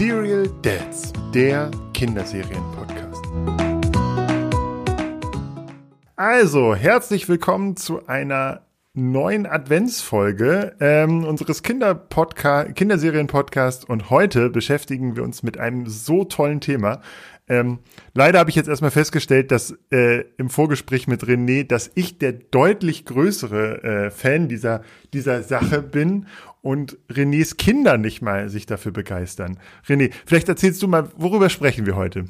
Serial Dads, der Kinderserien-Podcast. Also, herzlich willkommen zu einer neuen Adventsfolge ähm, unseres Kinderserien-Podcast und heute beschäftigen wir uns mit einem so tollen Thema. Ähm, leider habe ich jetzt erstmal festgestellt, dass äh, im Vorgespräch mit René, dass ich der deutlich größere äh, Fan dieser, dieser Sache bin und Renés Kinder nicht mal sich dafür begeistern. René, vielleicht erzählst du mal, worüber sprechen wir heute?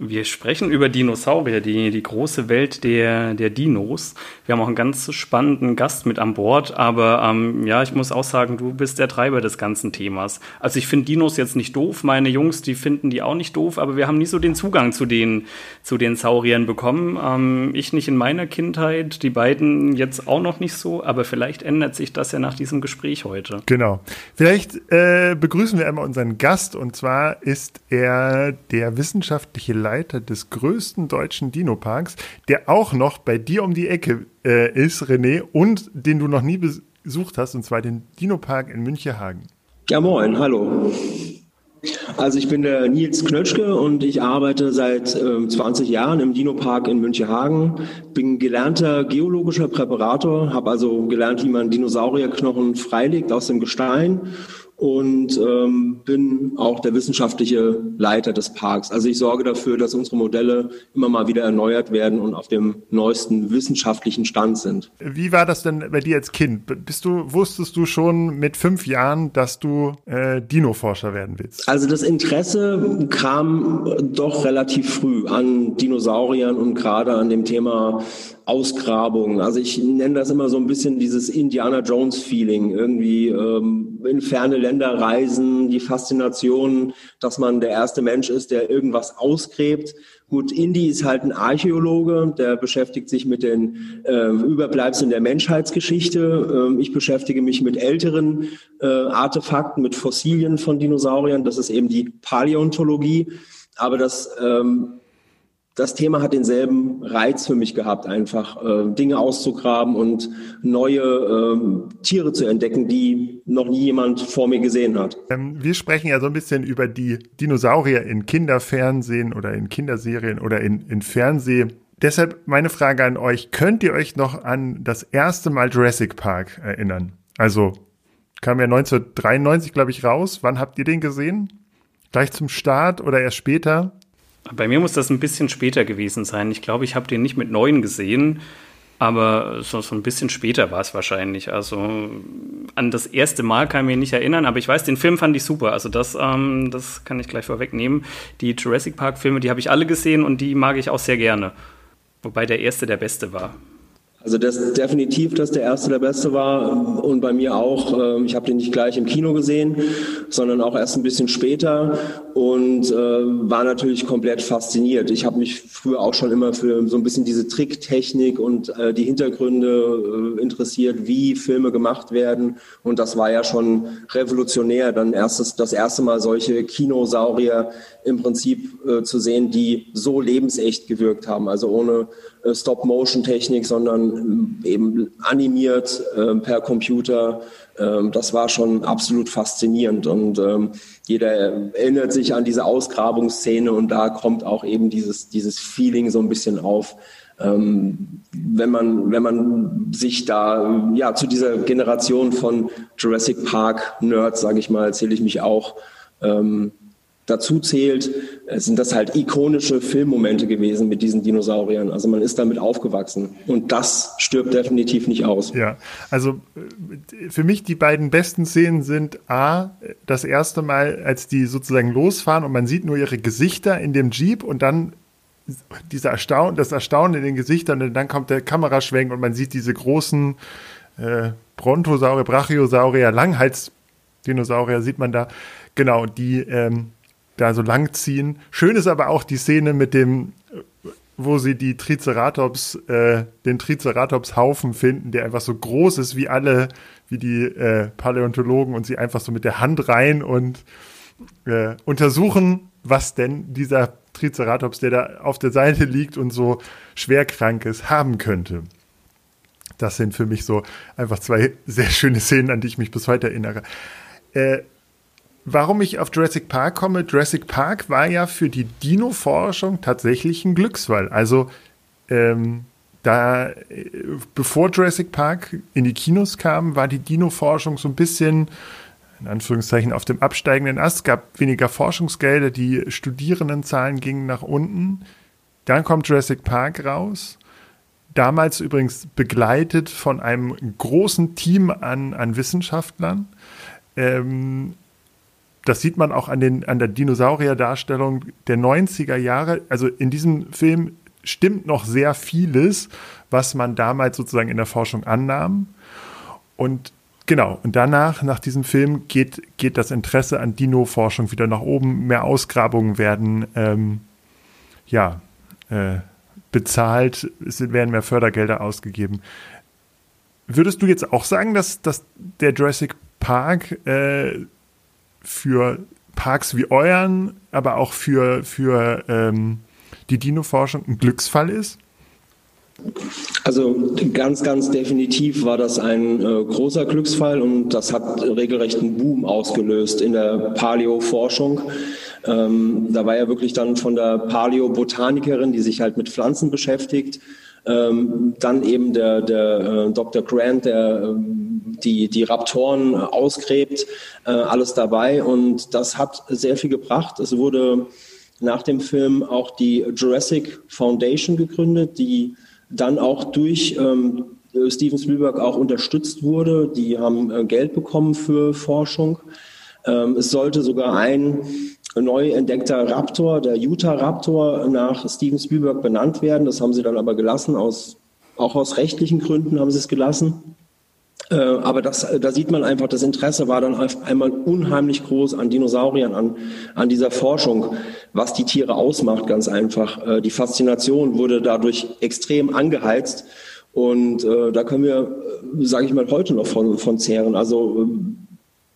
Wir sprechen über Dinosaurier, die, die große Welt der, der Dinos. Wir haben auch einen ganz spannenden Gast mit an Bord, aber ähm, ja, ich muss auch sagen, du bist der Treiber des ganzen Themas. Also ich finde Dinos jetzt nicht doof, meine Jungs, die finden die auch nicht doof, aber wir haben nie so den Zugang zu den, zu den Sauriern bekommen. Ähm, ich nicht in meiner Kindheit, die beiden jetzt auch noch nicht so, aber vielleicht ändert sich das ja nach diesem Gespräch heute. Genau. Vielleicht äh, begrüßen wir einmal unseren Gast und zwar ist er der wissenschaftliche Leiter des größten deutschen Dino-Parks, der auch noch bei dir um die Ecke äh, ist, René, und den du noch nie besucht hast, und zwar den Dino-Park in Münchehagen. Ja, moin, hallo. Also ich bin der Nils Knötschke und ich arbeite seit äh, 20 Jahren im Dino-Park in Münchehagen. Bin gelernter geologischer Präparator, habe also gelernt, wie man Dinosaurierknochen freilegt aus dem Gestein und ähm, bin auch der wissenschaftliche Leiter des Parks. Also ich sorge dafür, dass unsere Modelle immer mal wieder erneuert werden und auf dem neuesten wissenschaftlichen Stand sind. Wie war das denn bei dir als Kind? Bist du, wusstest du schon mit fünf Jahren, dass du äh, Dino-Forscher werden willst? Also das Interesse kam doch relativ früh an Dinosauriern und gerade an dem Thema Ausgrabungen. Also ich nenne das immer so ein bisschen dieses Indiana Jones Feeling, irgendwie ähm, in ferne Länder reisen, die Faszination, dass man der erste Mensch ist, der irgendwas ausgräbt. Gut, Indy ist halt ein Archäologe, der beschäftigt sich mit den äh, Überbleibseln der Menschheitsgeschichte. Ähm, ich beschäftige mich mit älteren äh, Artefakten, mit Fossilien von Dinosauriern. Das ist eben die Paläontologie. Aber das ähm, das Thema hat denselben Reiz für mich gehabt, einfach äh, Dinge auszugraben und neue äh, Tiere zu entdecken, die noch nie jemand vor mir gesehen hat. Ähm, wir sprechen ja so ein bisschen über die Dinosaurier in Kinderfernsehen oder in Kinderserien oder in, in Fernseh. Deshalb meine Frage an euch, könnt ihr euch noch an das erste Mal Jurassic Park erinnern? Also kam ja 1993, glaube ich, raus. Wann habt ihr den gesehen? Gleich zum Start oder erst später? Bei mir muss das ein bisschen später gewesen sein. Ich glaube, ich habe den nicht mit neun gesehen, aber so, so ein bisschen später war es wahrscheinlich. Also an das erste Mal kann ich mich nicht erinnern, aber ich weiß, den Film fand ich super. Also das, ähm, das kann ich gleich vorwegnehmen. Die Jurassic Park-Filme, die habe ich alle gesehen und die mag ich auch sehr gerne. Wobei der erste der beste war. Also das definitiv, dass der erste der beste war und bei mir auch. Ähm, ich habe den nicht gleich im Kino gesehen, sondern auch erst ein bisschen später und äh, war natürlich komplett fasziniert. Ich habe mich früher auch schon immer für so ein bisschen diese Tricktechnik und äh, die Hintergründe äh, interessiert, wie Filme gemacht werden und das war ja schon revolutionär, dann erstes das erste Mal solche Kinosaurier im Prinzip zu sehen, die so lebensecht gewirkt haben, also ohne äh, Stop-Motion-Technik, sondern äh, eben animiert äh, per Computer. Ähm, das war schon absolut faszinierend und ähm, jeder erinnert sich an diese Ausgrabungsszene und da kommt auch eben dieses, dieses Feeling so ein bisschen auf. Ähm, wenn man, wenn man sich da, ja, zu dieser Generation von Jurassic Park Nerds, sage ich mal, zähle ich mich auch, ähm, dazu zählt, sind das halt ikonische Filmmomente gewesen mit diesen Dinosauriern. Also man ist damit aufgewachsen und das stirbt definitiv nicht aus. Ja, also äh, für mich die beiden besten Szenen sind A, das erste Mal, als die sozusagen losfahren und man sieht nur ihre Gesichter in dem Jeep und dann dieser Erstaunen, das Erstaunen in den Gesichtern und dann kommt der Kameraschwenk und man sieht diese großen äh, Brontosaurier, Brachiosaurier, Langhalsdinosaurier sieht man da. Genau, die ähm, da so lang ziehen. Schön ist aber auch die Szene mit dem, wo sie die Triceratops, äh, den Triceratops-Haufen finden, der einfach so groß ist wie alle, wie die äh, Paläontologen und sie einfach so mit der Hand rein und äh, untersuchen, was denn dieser Triceratops, der da auf der Seite liegt und so schwerkrankes haben könnte. Das sind für mich so einfach zwei sehr schöne Szenen, an die ich mich bis heute erinnere. Äh, warum ich auf Jurassic Park komme, Jurassic Park war ja für die Dino-Forschung tatsächlich ein Glücksfall. Also ähm, da, äh, bevor Jurassic Park in die Kinos kam, war die Dino-Forschung so ein bisschen, in Anführungszeichen, auf dem absteigenden Ast, gab weniger Forschungsgelder, die Studierendenzahlen gingen nach unten. Dann kommt Jurassic Park raus. Damals übrigens begleitet von einem großen Team an, an Wissenschaftlern. Ähm, das sieht man auch an, den, an der Dinosaurier-Darstellung der 90er Jahre. Also in diesem Film stimmt noch sehr vieles, was man damals sozusagen in der Forschung annahm. Und genau, und danach, nach diesem Film, geht, geht das Interesse an Dino-Forschung wieder nach oben. Mehr Ausgrabungen werden, ähm, ja, äh, bezahlt, es werden mehr Fördergelder ausgegeben. Würdest du jetzt auch sagen, dass, dass der Jurassic Park äh, für Parks wie euren, aber auch für, für ähm, die Dino-Forschung ein Glücksfall ist? Also ganz, ganz definitiv war das ein äh, großer Glücksfall und das hat regelrecht einen Boom ausgelöst in der Paleo-Forschung. Ähm, da war ja wirklich dann von der Paleo-Botanikerin, die sich halt mit Pflanzen beschäftigt, ähm, dann eben der, der äh, Dr. Grant, der ähm, die, die Raptoren ausgräbt, äh, alles dabei und das hat sehr viel gebracht. Es wurde nach dem Film auch die Jurassic Foundation gegründet, die dann auch durch ähm, Steven Spielberg auch unterstützt wurde. Die haben äh, Geld bekommen für Forschung. Ähm, es sollte sogar ein neu entdeckter Raptor, der Utah Raptor, nach Steven Spielberg benannt werden. Das haben sie dann aber gelassen, aus, auch aus rechtlichen Gründen haben sie es gelassen. Äh, aber das, da sieht man einfach, das Interesse war dann einmal unheimlich groß an Dinosauriern, an, an dieser Forschung, was die Tiere ausmacht, ganz einfach. Äh, die Faszination wurde dadurch extrem angeheizt. Und äh, da können wir, sage ich mal, heute noch von, von zehren. Also ähm,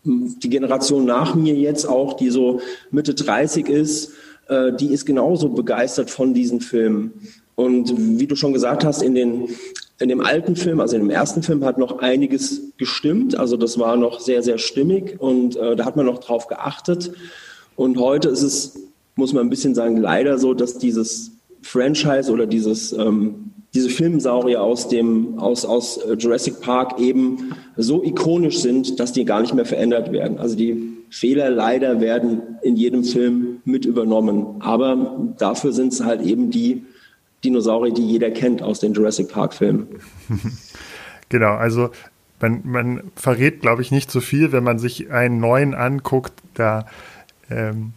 die Generation nach mir jetzt auch, die so Mitte 30 ist, äh, die ist genauso begeistert von diesen Filmen. Und wie du schon gesagt hast, in den in dem alten Film, also in dem ersten Film, hat noch einiges gestimmt. Also das war noch sehr, sehr stimmig und äh, da hat man noch drauf geachtet. Und heute ist es, muss man ein bisschen sagen, leider so, dass dieses Franchise oder dieses, ähm, diese Filmsaurier aus dem, aus, aus Jurassic Park eben so ikonisch sind, dass die gar nicht mehr verändert werden. Also die Fehler leider werden in jedem Film mit übernommen. Aber dafür sind es halt eben die Dinosaurier, die jeder kennt aus den Jurassic Park-Filmen. genau, also man, man verrät, glaube ich, nicht so viel, wenn man sich einen neuen anguckt. Da ähm,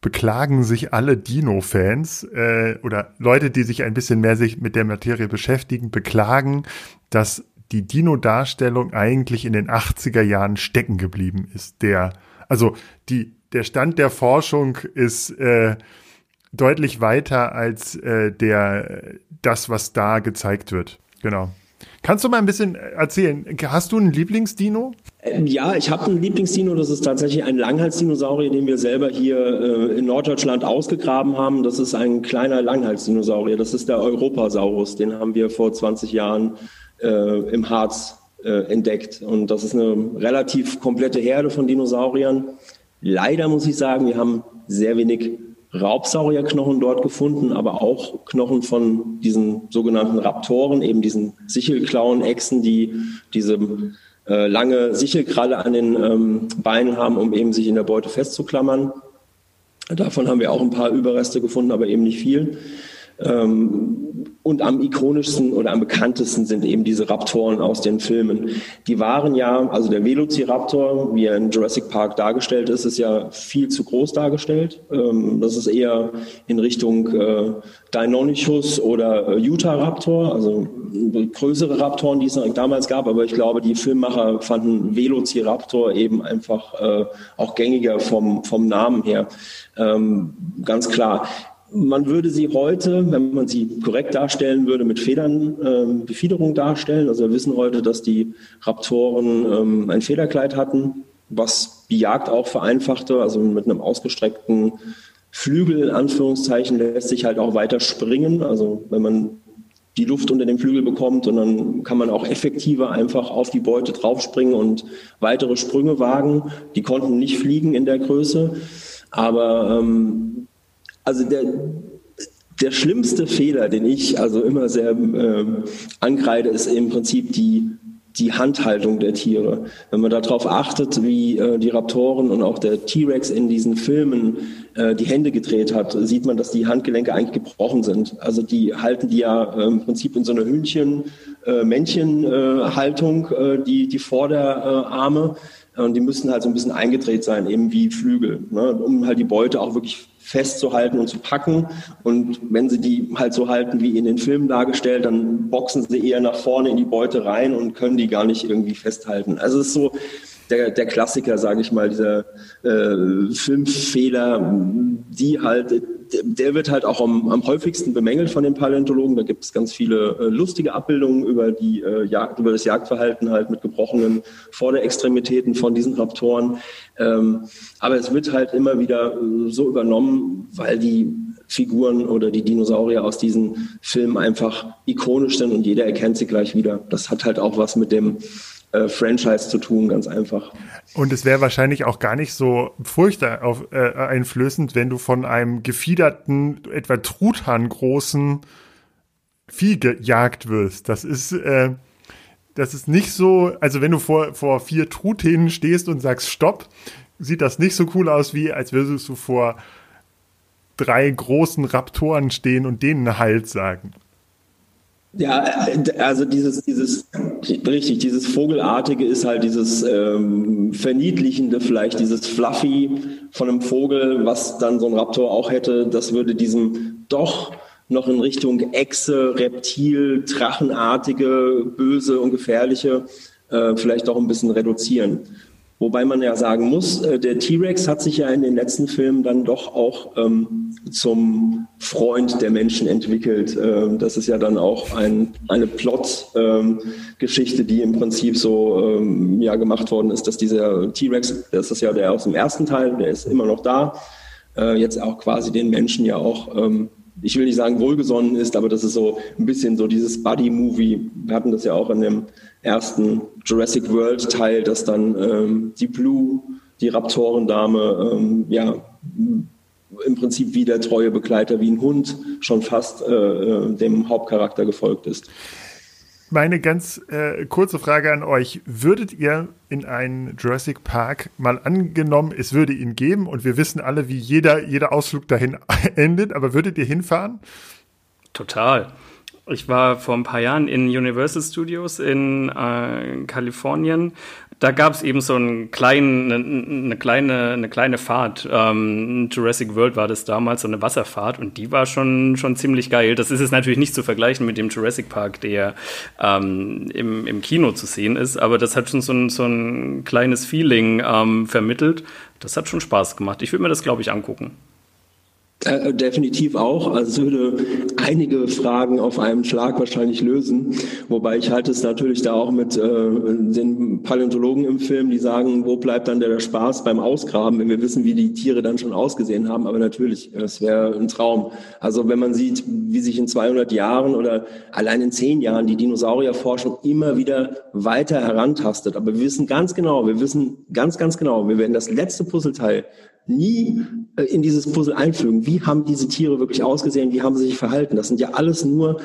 beklagen sich alle Dino-Fans äh, oder Leute, die sich ein bisschen mehr sich mit der Materie beschäftigen, beklagen, dass die Dino-Darstellung eigentlich in den 80er Jahren stecken geblieben ist. Der, also die, der Stand der Forschung ist äh, deutlich weiter als äh, der das, was da gezeigt wird. Genau. Kannst du mal ein bisschen erzählen? Hast du einen Lieblingsdino? Ähm, ja, ich habe einen Lieblingsdino. Das ist tatsächlich ein Langhalsdinosaurier, den wir selber hier äh, in Norddeutschland ausgegraben haben. Das ist ein kleiner Langhalsdinosaurier. Das ist der Europasaurus. Den haben wir vor 20 Jahren äh, im Harz äh, entdeckt. Und das ist eine relativ komplette Herde von Dinosauriern. Leider muss ich sagen, wir haben sehr wenig Raubsaurierknochen dort gefunden, aber auch Knochen von diesen sogenannten Raptoren, eben diesen Sichelklauenechsen, die diese äh, lange Sichelkralle an den ähm, Beinen haben, um eben sich in der Beute festzuklammern. Davon haben wir auch ein paar Überreste gefunden, aber eben nicht viel. Ähm, und am ikonischsten oder am bekanntesten sind eben diese Raptoren aus den Filmen. Die waren ja, also der Velociraptor, wie er in Jurassic Park dargestellt ist, ist ja viel zu groß dargestellt. Ähm, das ist eher in Richtung äh, Deinonychus oder äh, Utah Raptor, also größere Raptoren, die es damals gab. Aber ich glaube, die Filmmacher fanden Velociraptor eben einfach äh, auch gängiger vom, vom Namen her. Ähm, ganz klar. Man würde sie heute, wenn man sie korrekt darstellen würde, mit Federn, ähm, Befiederung darstellen. Also wir wissen heute, dass die Raptoren ähm, ein Federkleid hatten, was die Jagd auch vereinfachte. Also mit einem ausgestreckten Flügel, in Anführungszeichen, lässt sich halt auch weiter springen. Also wenn man die Luft unter dem Flügel bekommt und dann kann man auch effektiver einfach auf die Beute draufspringen und weitere Sprünge wagen. Die konnten nicht fliegen in der Größe, aber ähm, also der, der schlimmste Fehler, den ich also immer sehr äh, ankreide, ist im Prinzip die die Handhaltung der Tiere. Wenn man darauf achtet, wie äh, die Raptoren und auch der T-Rex in diesen Filmen äh, die Hände gedreht hat, sieht man, dass die Handgelenke eigentlich gebrochen sind. Also die halten die ja äh, im Prinzip in so einer Hühnchen-Männchen-Haltung, äh, äh, die, die Vorderarme. Und die müssen halt so ein bisschen eingedreht sein, eben wie Flügel, ne, um halt die Beute auch wirklich festzuhalten und zu packen. Und wenn sie die halt so halten wie in den Filmen dargestellt, dann boxen sie eher nach vorne in die Beute rein und können die gar nicht irgendwie festhalten. Also es ist so der, der Klassiker, sage ich mal, dieser äh, Filmfehler, die halt der wird halt auch am, am häufigsten bemängelt von den Paläontologen. Da gibt es ganz viele äh, lustige Abbildungen über, die, äh, Jagd, über das Jagdverhalten halt mit gebrochenen Vorderextremitäten von diesen Raptoren. Ähm, aber es wird halt immer wieder äh, so übernommen, weil die Figuren oder die Dinosaurier aus diesen Filmen einfach ikonisch sind und jeder erkennt sie gleich wieder. Das hat halt auch was mit dem äh, Franchise zu tun, ganz einfach. Und es wäre wahrscheinlich auch gar nicht so furchteinflößend, äh, wenn du von einem gefiederten, etwa Truthahn großen Vieh gejagt wirst. Das ist, äh, das ist nicht so, also wenn du vor, vor vier Truthähnen stehst und sagst Stopp, sieht das nicht so cool aus, wie als würdest du vor drei großen Raptoren stehen und denen Halt sagen. Ja, also dieses, dieses, richtig, dieses Vogelartige ist halt dieses ähm, Verniedlichende vielleicht, dieses Fluffy von einem Vogel, was dann so ein Raptor auch hätte, das würde diesem doch noch in Richtung Echse, Reptil, Drachenartige, böse und gefährliche äh, vielleicht auch ein bisschen reduzieren. Wobei man ja sagen muss, äh, der T-Rex hat sich ja in den letzten Filmen dann doch auch ähm, zum Freund der Menschen entwickelt. Ähm, das ist ja dann auch ein, eine Plot-Geschichte, ähm, die im Prinzip so ähm, ja, gemacht worden ist, dass dieser T-Rex, das ist ja der aus dem ersten Teil, der ist immer noch da, äh, jetzt auch quasi den Menschen ja auch ähm, ich will nicht sagen wohlgesonnen ist, aber das ist so ein bisschen so dieses Buddy-Movie. Wir hatten das ja auch in dem ersten Jurassic World Teil, dass dann ähm, die Blue, die Raptorendame, ähm, ja, im Prinzip wie der treue Begleiter, wie ein Hund schon fast äh, äh dem Hauptcharakter gefolgt ist. Meine ganz äh, kurze Frage an euch. Würdet ihr in einen Jurassic Park mal angenommen, es würde ihn geben und wir wissen alle, wie jeder, jeder Ausflug dahin endet, aber würdet ihr hinfahren? Total. Ich war vor ein paar Jahren in Universal Studios in äh, Kalifornien da gab es eben so einen kleinen, eine, eine, kleine, eine kleine Fahrt. Ähm, Jurassic World war das damals, so eine Wasserfahrt und die war schon, schon ziemlich geil. Das ist es natürlich nicht zu vergleichen mit dem Jurassic Park, der ähm, im, im Kino zu sehen ist, aber das hat schon so ein, so ein kleines Feeling ähm, vermittelt. Das hat schon Spaß gemacht. Ich würde mir das, glaube ich, angucken. Äh, definitiv auch. Also es würde einige Fragen auf einen Schlag wahrscheinlich lösen. Wobei ich halte es natürlich da auch mit äh, den Paläontologen im Film, die sagen, wo bleibt dann der Spaß beim Ausgraben, wenn wir wissen, wie die Tiere dann schon ausgesehen haben. Aber natürlich, es wäre ein Traum. Also wenn man sieht, wie sich in 200 Jahren oder allein in 10 Jahren die Dinosaurierforschung immer wieder weiter herantastet. Aber wir wissen ganz genau, wir wissen ganz, ganz genau, wir werden das letzte Puzzleteil nie äh, in dieses Puzzle einfügen. Wie haben diese Tiere wirklich ausgesehen? Wie haben sie sich verhalten? Das sind ja alles nur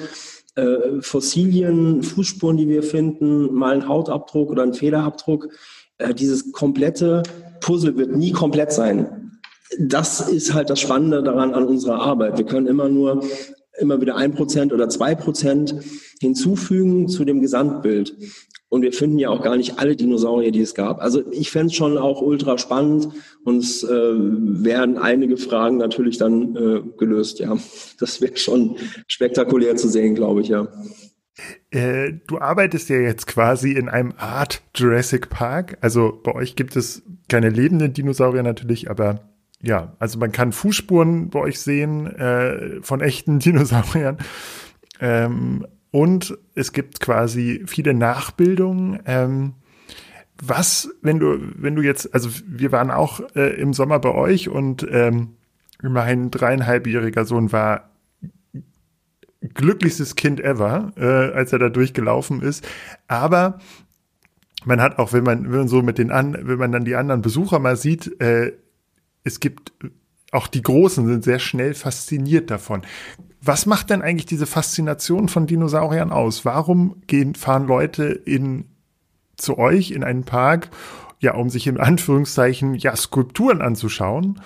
äh, Fossilien, Fußspuren, die wir finden, mal ein Hautabdruck oder ein Federabdruck. Äh, dieses komplette Puzzle wird nie komplett sein. Das ist halt das Spannende daran an unserer Arbeit. Wir können immer nur immer wieder ein Prozent oder zwei Prozent hinzufügen zu dem Gesamtbild. Und wir finden ja auch gar nicht alle Dinosaurier, die es gab. Also ich fände es schon auch ultra spannend und es äh, werden einige Fragen natürlich dann äh, gelöst. Ja, das wäre schon spektakulär zu sehen, glaube ich, ja. Äh, du arbeitest ja jetzt quasi in einem Art Jurassic Park. Also bei euch gibt es keine lebenden Dinosaurier natürlich, aber ja, also man kann Fußspuren bei euch sehen äh, von echten Dinosauriern. Ähm, und es gibt quasi viele Nachbildungen. Ähm, was, wenn du, wenn du jetzt, also wir waren auch äh, im Sommer bei euch und ähm, mein dreieinhalbjähriger Sohn war glücklichstes Kind ever, äh, als er da durchgelaufen ist. Aber man hat auch, wenn man, wenn man so mit den an, wenn man dann die anderen Besucher mal sieht, äh, es gibt auch die Großen sind sehr schnell fasziniert davon. Was macht denn eigentlich diese Faszination von Dinosauriern aus? Warum gehen, fahren Leute in, zu euch in einen Park, ja, um sich in Anführungszeichen, ja, Skulpturen anzuschauen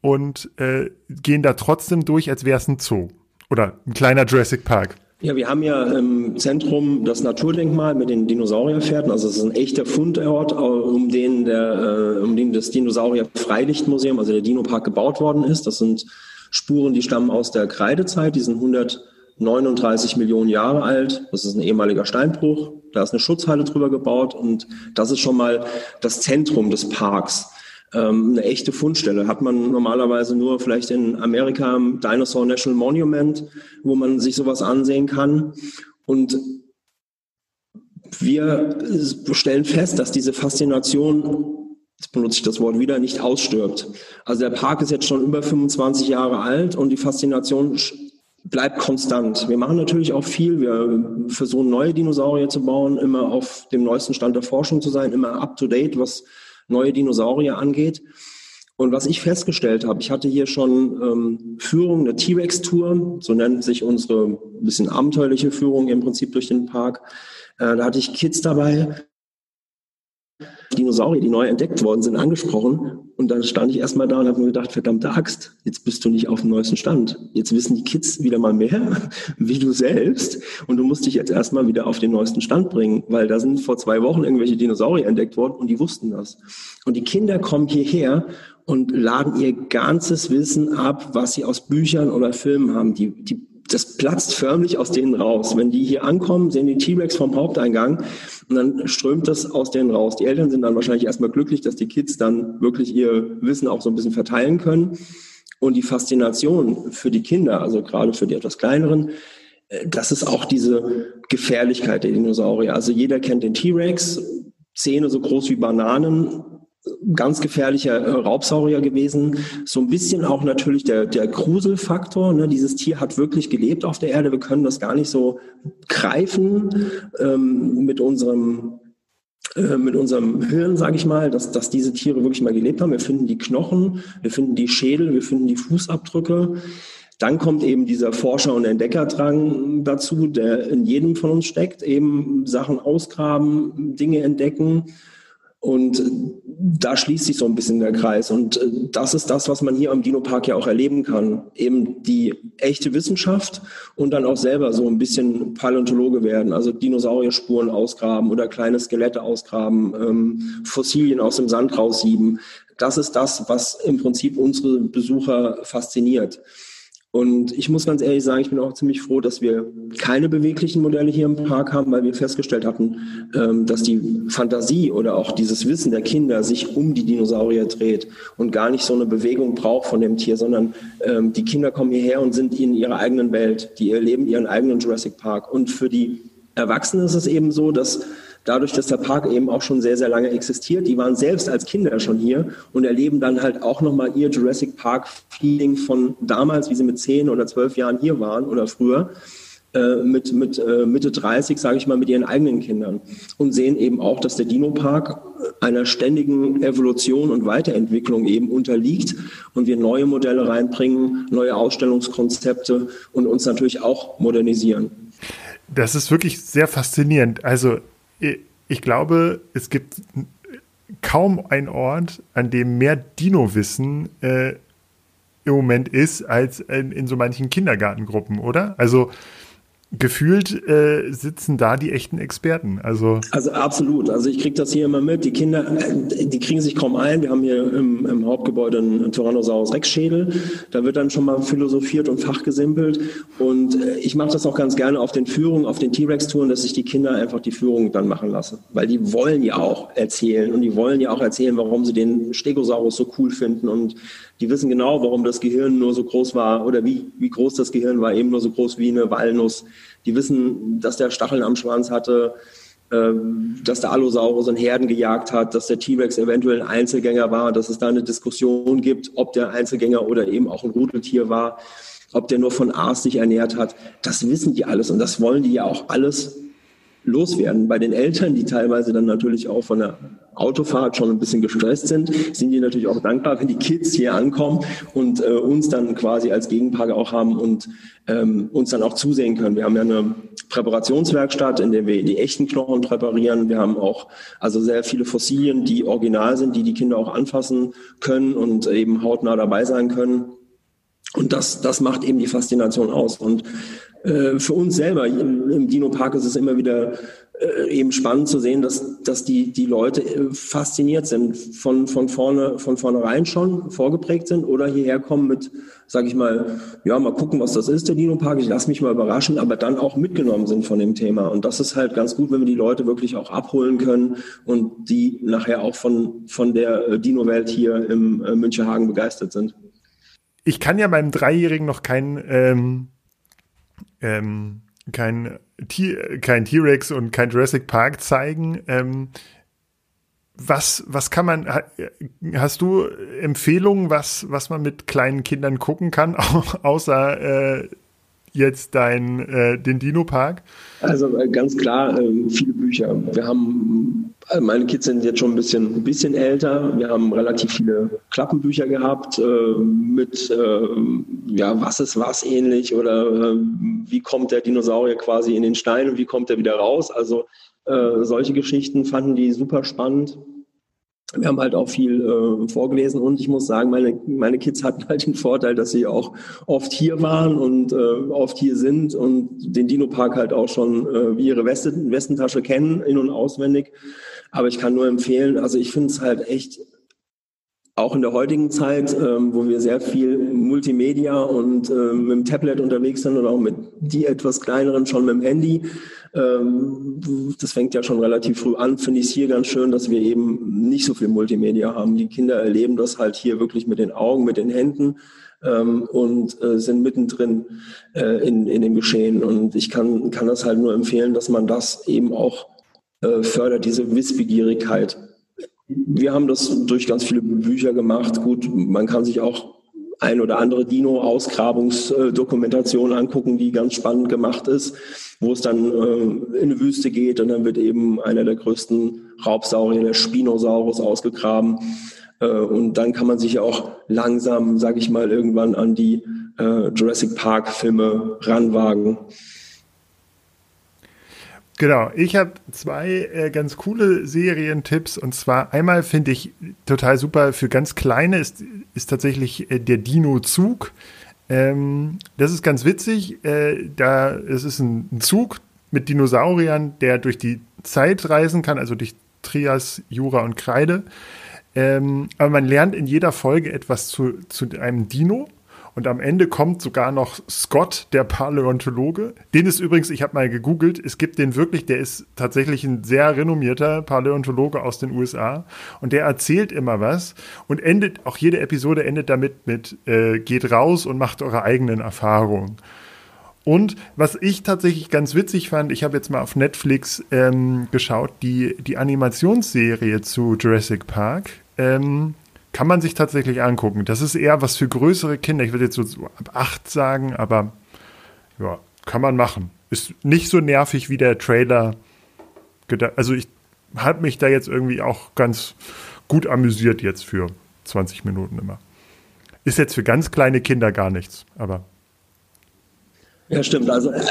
und äh, gehen da trotzdem durch, als wäre es ein Zoo oder ein kleiner Jurassic Park? Ja, wir haben ja im Zentrum das Naturdenkmal mit den Dinosaurierpferden. Also es ist ein echter Fundort, um den, der, äh, um den das Dinosaurier-Freilichtmuseum, also der Dino-Park, gebaut worden ist. Das sind Spuren, die stammen aus der Kreidezeit. Die sind 139 Millionen Jahre alt. Das ist ein ehemaliger Steinbruch. Da ist eine Schutzhalle drüber gebaut und das ist schon mal das Zentrum des Parks ähm, eine echte Fundstelle. Hat man normalerweise nur vielleicht in Amerika im Dinosaur National Monument, wo man sich sowas ansehen kann. Und wir stellen fest, dass diese Faszination, jetzt benutze ich das Wort wieder, nicht ausstirbt. Also der Park ist jetzt schon über 25 Jahre alt und die Faszination bleibt konstant. Wir machen natürlich auch viel. Wir versuchen neue Dinosaurier zu bauen, immer auf dem neuesten Stand der Forschung zu sein, immer up to date, was neue Dinosaurier angeht. Und was ich festgestellt habe, ich hatte hier schon ähm, Führung, eine T-Rex-Tour, so nennt sich unsere bisschen abenteuerliche Führung im Prinzip durch den Park. Äh, da hatte ich Kids dabei, Dinosaurier, die neu entdeckt worden sind, angesprochen. Und dann stand ich erstmal da und habe mir gedacht, verdammte Axt, jetzt bist du nicht auf dem neuesten Stand. Jetzt wissen die Kids wieder mal mehr, wie du selbst. Und du musst dich jetzt erstmal wieder auf den neuesten Stand bringen, weil da sind vor zwei Wochen irgendwelche Dinosaurier entdeckt worden und die wussten das. Und die Kinder kommen hierher und laden ihr ganzes Wissen ab, was sie aus Büchern oder Filmen haben. Die, die das platzt förmlich aus denen raus. Wenn die hier ankommen, sehen die T-Rex vom Haupteingang und dann strömt das aus denen raus. Die Eltern sind dann wahrscheinlich erstmal glücklich, dass die Kids dann wirklich ihr Wissen auch so ein bisschen verteilen können. Und die Faszination für die Kinder, also gerade für die etwas kleineren, äh, das ist auch diese Gefährlichkeit der Dinosaurier. Also jeder kennt den T-Rex, Zähne so groß wie Bananen, ganz gefährlicher äh, Raubsaurier gewesen. So ein bisschen auch natürlich der, der Gruselfaktor. Ne? Dieses Tier hat wirklich gelebt auf der Erde. Wir können das gar nicht so greifen ähm, mit unserem äh, mit unserem Hirn, sage ich mal, dass, dass diese Tiere wirklich mal gelebt haben. Wir finden die Knochen, wir finden die Schädel, wir finden die Fußabdrücke. Dann kommt eben dieser Forscher- und Entdeckerdrang dazu, der in jedem von uns steckt, eben Sachen ausgraben, Dinge entdecken. Und da schließt sich so ein bisschen der Kreis. Und äh, das ist das, was man hier am Dino-Park ja auch erleben kann. Eben die echte Wissenschaft und dann auch selber so ein bisschen Paläontologe werden. Also Dinosaurierspuren ausgraben oder kleine Skelette ausgraben, ähm, Fossilien aus dem Sand raussieben. Das ist das, was im Prinzip unsere Besucher fasziniert. Und ich muss ganz ehrlich sagen, ich bin auch ziemlich froh, dass wir keine beweglichen Modelle hier im Park haben, weil wir festgestellt hatten, ähm, dass die Fantasie oder auch dieses Wissen der Kinder sich um die Dinosaurier dreht und gar nicht so eine Bewegung braucht von dem Tier, sondern ähm, die Kinder kommen hierher und sind in ihrer eigenen Welt, die erleben ihren eigenen Jurassic Park. Und für die Erwachsenen ist es eben so, dass dadurch, dass der Park eben auch schon sehr, sehr lange existiert. Die waren selbst als Kinder schon hier und erleben dann halt auch nochmal ihr Jurassic Park-Feeling von damals, wie sie mit zehn oder zwölf Jahren hier waren oder früher. Äh, mit, mit äh, Mitte 30, sage ich mal, mit ihren eigenen Kindern und sehen eben auch, dass der Dino-Park einer ständigen Evolution und Weiterentwicklung eben unterliegt und wir neue Modelle reinbringen, neue Ausstellungskonzepte und uns natürlich auch modernisieren. Das ist wirklich sehr faszinierend. Also ich glaube, es gibt kaum einen Ort, an dem mehr Dino-Wissen äh, im Moment ist, als in, in so manchen Kindergartengruppen, oder? Also gefühlt äh, sitzen da die echten Experten. Also, also absolut. Also ich kriege das hier immer mit. Die Kinder, äh, die kriegen sich kaum ein. Wir haben hier im, im Hauptgebäude einen Tyrannosaurus Rex Schädel. Da wird dann schon mal philosophiert und fachgesimpelt. Und äh, ich mache das auch ganz gerne auf den Führungen, auf den T-Rex-Touren, dass ich die Kinder einfach die Führung dann machen lasse. Weil die wollen ja auch erzählen und die wollen ja auch erzählen, warum sie den Stegosaurus so cool finden und die wissen genau, warum das Gehirn nur so groß war oder wie, wie groß das Gehirn war, eben nur so groß wie eine Walnuss. Die wissen, dass der Stacheln am Schwanz hatte, ähm, dass der Allosaurus in Herden gejagt hat, dass der T-Rex eventuell ein Einzelgänger war, dass es da eine Diskussion gibt, ob der Einzelgänger oder eben auch ein Rudeltier war. ob der nur von Aas sich ernährt hat. Das wissen die alles und das wollen die ja auch alles loswerden. Bei den Eltern, die teilweise dann natürlich auch von der Autofahrt schon ein bisschen gestresst sind, sind die natürlich auch dankbar, wenn die Kids hier ankommen und äh, uns dann quasi als Gegenpark auch haben und ähm, uns dann auch zusehen können. Wir haben ja eine Präparationswerkstatt, in der wir die echten Knochen präparieren. Wir haben auch also sehr viele Fossilien, die original sind, die die Kinder auch anfassen können und eben hautnah dabei sein können. Und das, das macht eben die Faszination aus. Und äh, für uns selber im, im Dino Park ist es immer wieder äh, eben spannend zu sehen, dass, dass die, die Leute äh, fasziniert sind, von, von vorne, von vornherein schon vorgeprägt sind oder hierher kommen mit, sag ich mal, ja, mal gucken, was das ist, der Dino Park, ich lasse mich mal überraschen, aber dann auch mitgenommen sind von dem Thema. Und das ist halt ganz gut, wenn wir die Leute wirklich auch abholen können und die nachher auch von, von der Dino-Welt hier im Münchehagen begeistert sind. Ich kann ja meinem Dreijährigen noch kein ähm ähm, kein T-Rex und kein Jurassic Park zeigen. Ähm, was, was kann man, hast du Empfehlungen, was, was man mit kleinen Kindern gucken kann, außer äh, jetzt dein, äh, den Dino-Park? Also äh, ganz klar, äh, viele Bücher. Wir haben, also meine Kids sind jetzt schon ein bisschen, ein bisschen älter. Wir haben relativ viele Klappenbücher gehabt äh, mit, äh, ja, was ist was ähnlich oder wie kommt der Dinosaurier quasi in den Stein und wie kommt er wieder raus. Also solche Geschichten fanden die super spannend wir haben halt auch viel äh, vorgelesen und ich muss sagen, meine, meine Kids hatten halt den Vorteil, dass sie auch oft hier waren und äh, oft hier sind und den Dino-Park halt auch schon äh, wie ihre Westen, Westentasche kennen, in- und auswendig. Aber ich kann nur empfehlen, also ich finde es halt echt auch in der heutigen Zeit, ähm, wo wir sehr viel Multimedia und ähm, mit dem Tablet unterwegs sind oder auch mit die etwas kleineren schon mit dem Handy, das fängt ja schon relativ früh an, finde ich es hier ganz schön, dass wir eben nicht so viel Multimedia haben. Die Kinder erleben das halt hier wirklich mit den Augen, mit den Händen ähm, und äh, sind mittendrin äh, in, in dem Geschehen. Und ich kann, kann das halt nur empfehlen, dass man das eben auch äh, fördert, diese Wissbegierigkeit. Wir haben das durch ganz viele Bücher gemacht. Gut, man kann sich auch ein oder andere Dino-Ausgrabungsdokumentation angucken, die ganz spannend gemacht ist, wo es dann äh, in eine Wüste geht und dann wird eben einer der größten Raubsaurier, der Spinosaurus, ausgegraben. Äh, und dann kann man sich auch langsam, sage ich mal, irgendwann an die äh, Jurassic Park-Filme ranwagen. Genau, ich habe zwei äh, ganz coole Serientipps und zwar einmal finde ich total super für ganz kleine ist, ist tatsächlich äh, der Dino-Zug. Ähm, das ist ganz witzig. Äh, da es ist ein, Zug mit Dinosauriern, der durch die Zeit reisen kann, also durch Trias, Jura und Kreide. Ähm, aber man lernt in jeder Folge etwas zu, zu einem Dino. Und am Ende kommt sogar noch Scott, der Paläontologe. Den ist übrigens, ich habe mal gegoogelt, es gibt den wirklich, der ist tatsächlich ein sehr renommierter Paläontologe aus den USA. Und der erzählt immer was und endet, auch jede Episode endet damit mit, äh, geht raus und macht eure eigenen Erfahrungen. Und was ich tatsächlich ganz witzig fand, ich habe jetzt mal auf Netflix ähm, geschaut, die, die Animationsserie zu Jurassic Park. Ähm, kann man sich tatsächlich angucken. Das ist eher was für größere Kinder. Ich würde jetzt so ab acht sagen, aber ja, kann man machen. Ist nicht so nervig wie der Trailer. Also ich habe mich da jetzt irgendwie auch ganz gut amüsiert jetzt für 20 Minuten immer. Ist jetzt für ganz kleine Kinder gar nichts, aber. Ja, stimmt. Also äh,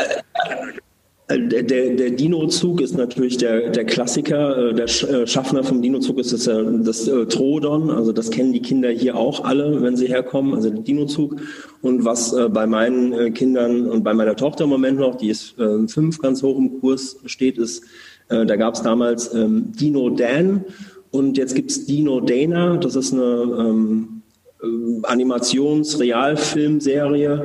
der, der, der Dino-Zug ist natürlich der, der Klassiker. Äh, der äh, Schaffner vom Dino-Zug ist das, das Trodon. Also das kennen die Kinder hier auch alle, wenn sie herkommen. Also der Dino-Zug. Und was bei meinen Kindern und bei meiner Tochter im Moment noch, die ist fünf ganz hoch im Kurs steht, ist, da gab es damals ähm, Dino Dan und jetzt gibt's Dino Dana. Das ist eine ähm, Animations-Realfilmserie,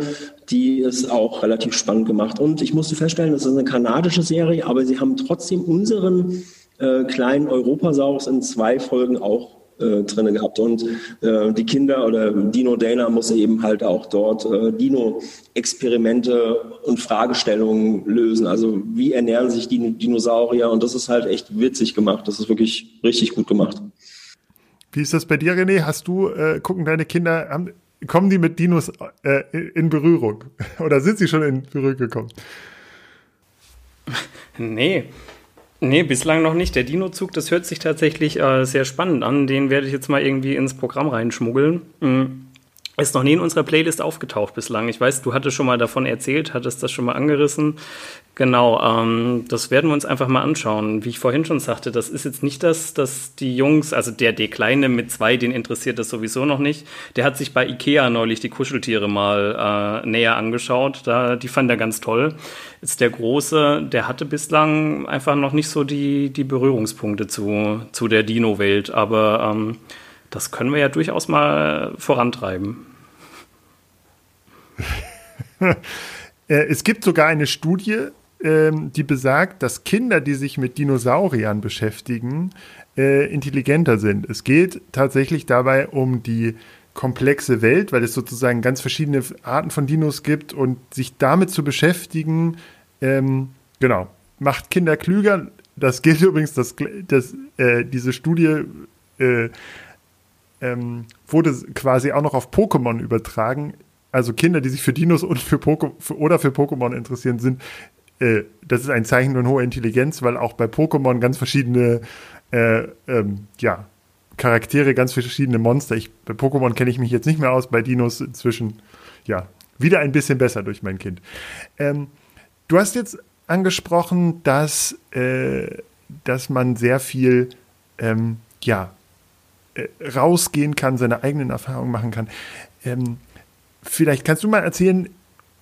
die ist auch relativ spannend gemacht. Und ich musste feststellen, das ist eine kanadische Serie, aber sie haben trotzdem unseren äh, kleinen Europasaurus in zwei Folgen auch äh, drin gehabt. Und äh, die Kinder oder Dino Dana muss eben halt auch dort äh, Dino-Experimente und Fragestellungen lösen. Also wie ernähren sich die Dinosaurier? Und das ist halt echt witzig gemacht. Das ist wirklich richtig gut gemacht. Wie ist das bei dir, René? Hast du, äh, gucken deine Kinder, haben, kommen die mit Dinos äh, in Berührung? Oder sind sie schon in Berührung gekommen? Nee. Nee, bislang noch nicht. Der Dino-Zug, das hört sich tatsächlich äh, sehr spannend an. Den werde ich jetzt mal irgendwie ins Programm reinschmuggeln. Mhm. Ist noch nie in unserer Playlist aufgetaucht bislang. Ich weiß, du hattest schon mal davon erzählt, hattest das schon mal angerissen. Genau, ähm, das werden wir uns einfach mal anschauen. Wie ich vorhin schon sagte, das ist jetzt nicht das, dass die Jungs, also der D Kleine mit zwei, den interessiert das sowieso noch nicht. Der hat sich bei Ikea neulich die Kuscheltiere mal äh, näher angeschaut. Da, die fand er ganz toll. Jetzt der Große, der hatte bislang einfach noch nicht so die, die Berührungspunkte zu, zu der Dino-Welt. Aber ähm, das können wir ja durchaus mal vorantreiben. Äh, es gibt sogar eine Studie, ähm, die besagt, dass Kinder, die sich mit Dinosauriern beschäftigen, äh, intelligenter sind. Es geht tatsächlich dabei um die komplexe Welt, weil es sozusagen ganz verschiedene Arten von Dinos gibt und sich damit zu beschäftigen, ähm, genau, macht Kinder klüger. Das gilt übrigens, dass, dass äh, diese Studie äh, ähm, wurde quasi auch noch auf Pokémon übertragen. Also Kinder, die sich für Dinos und für für, oder für Pokémon interessieren, sind, äh, das ist ein Zeichen von hoher Intelligenz, weil auch bei Pokémon ganz verschiedene äh, ähm, ja, Charaktere, ganz verschiedene Monster. Ich, bei Pokémon kenne ich mich jetzt nicht mehr aus, bei Dinos inzwischen, ja, wieder ein bisschen besser durch mein Kind. Ähm, du hast jetzt angesprochen, dass, äh, dass man sehr viel, ähm, ja, rausgehen kann, seine eigenen Erfahrungen machen kann. Ähm, vielleicht kannst du mal erzählen,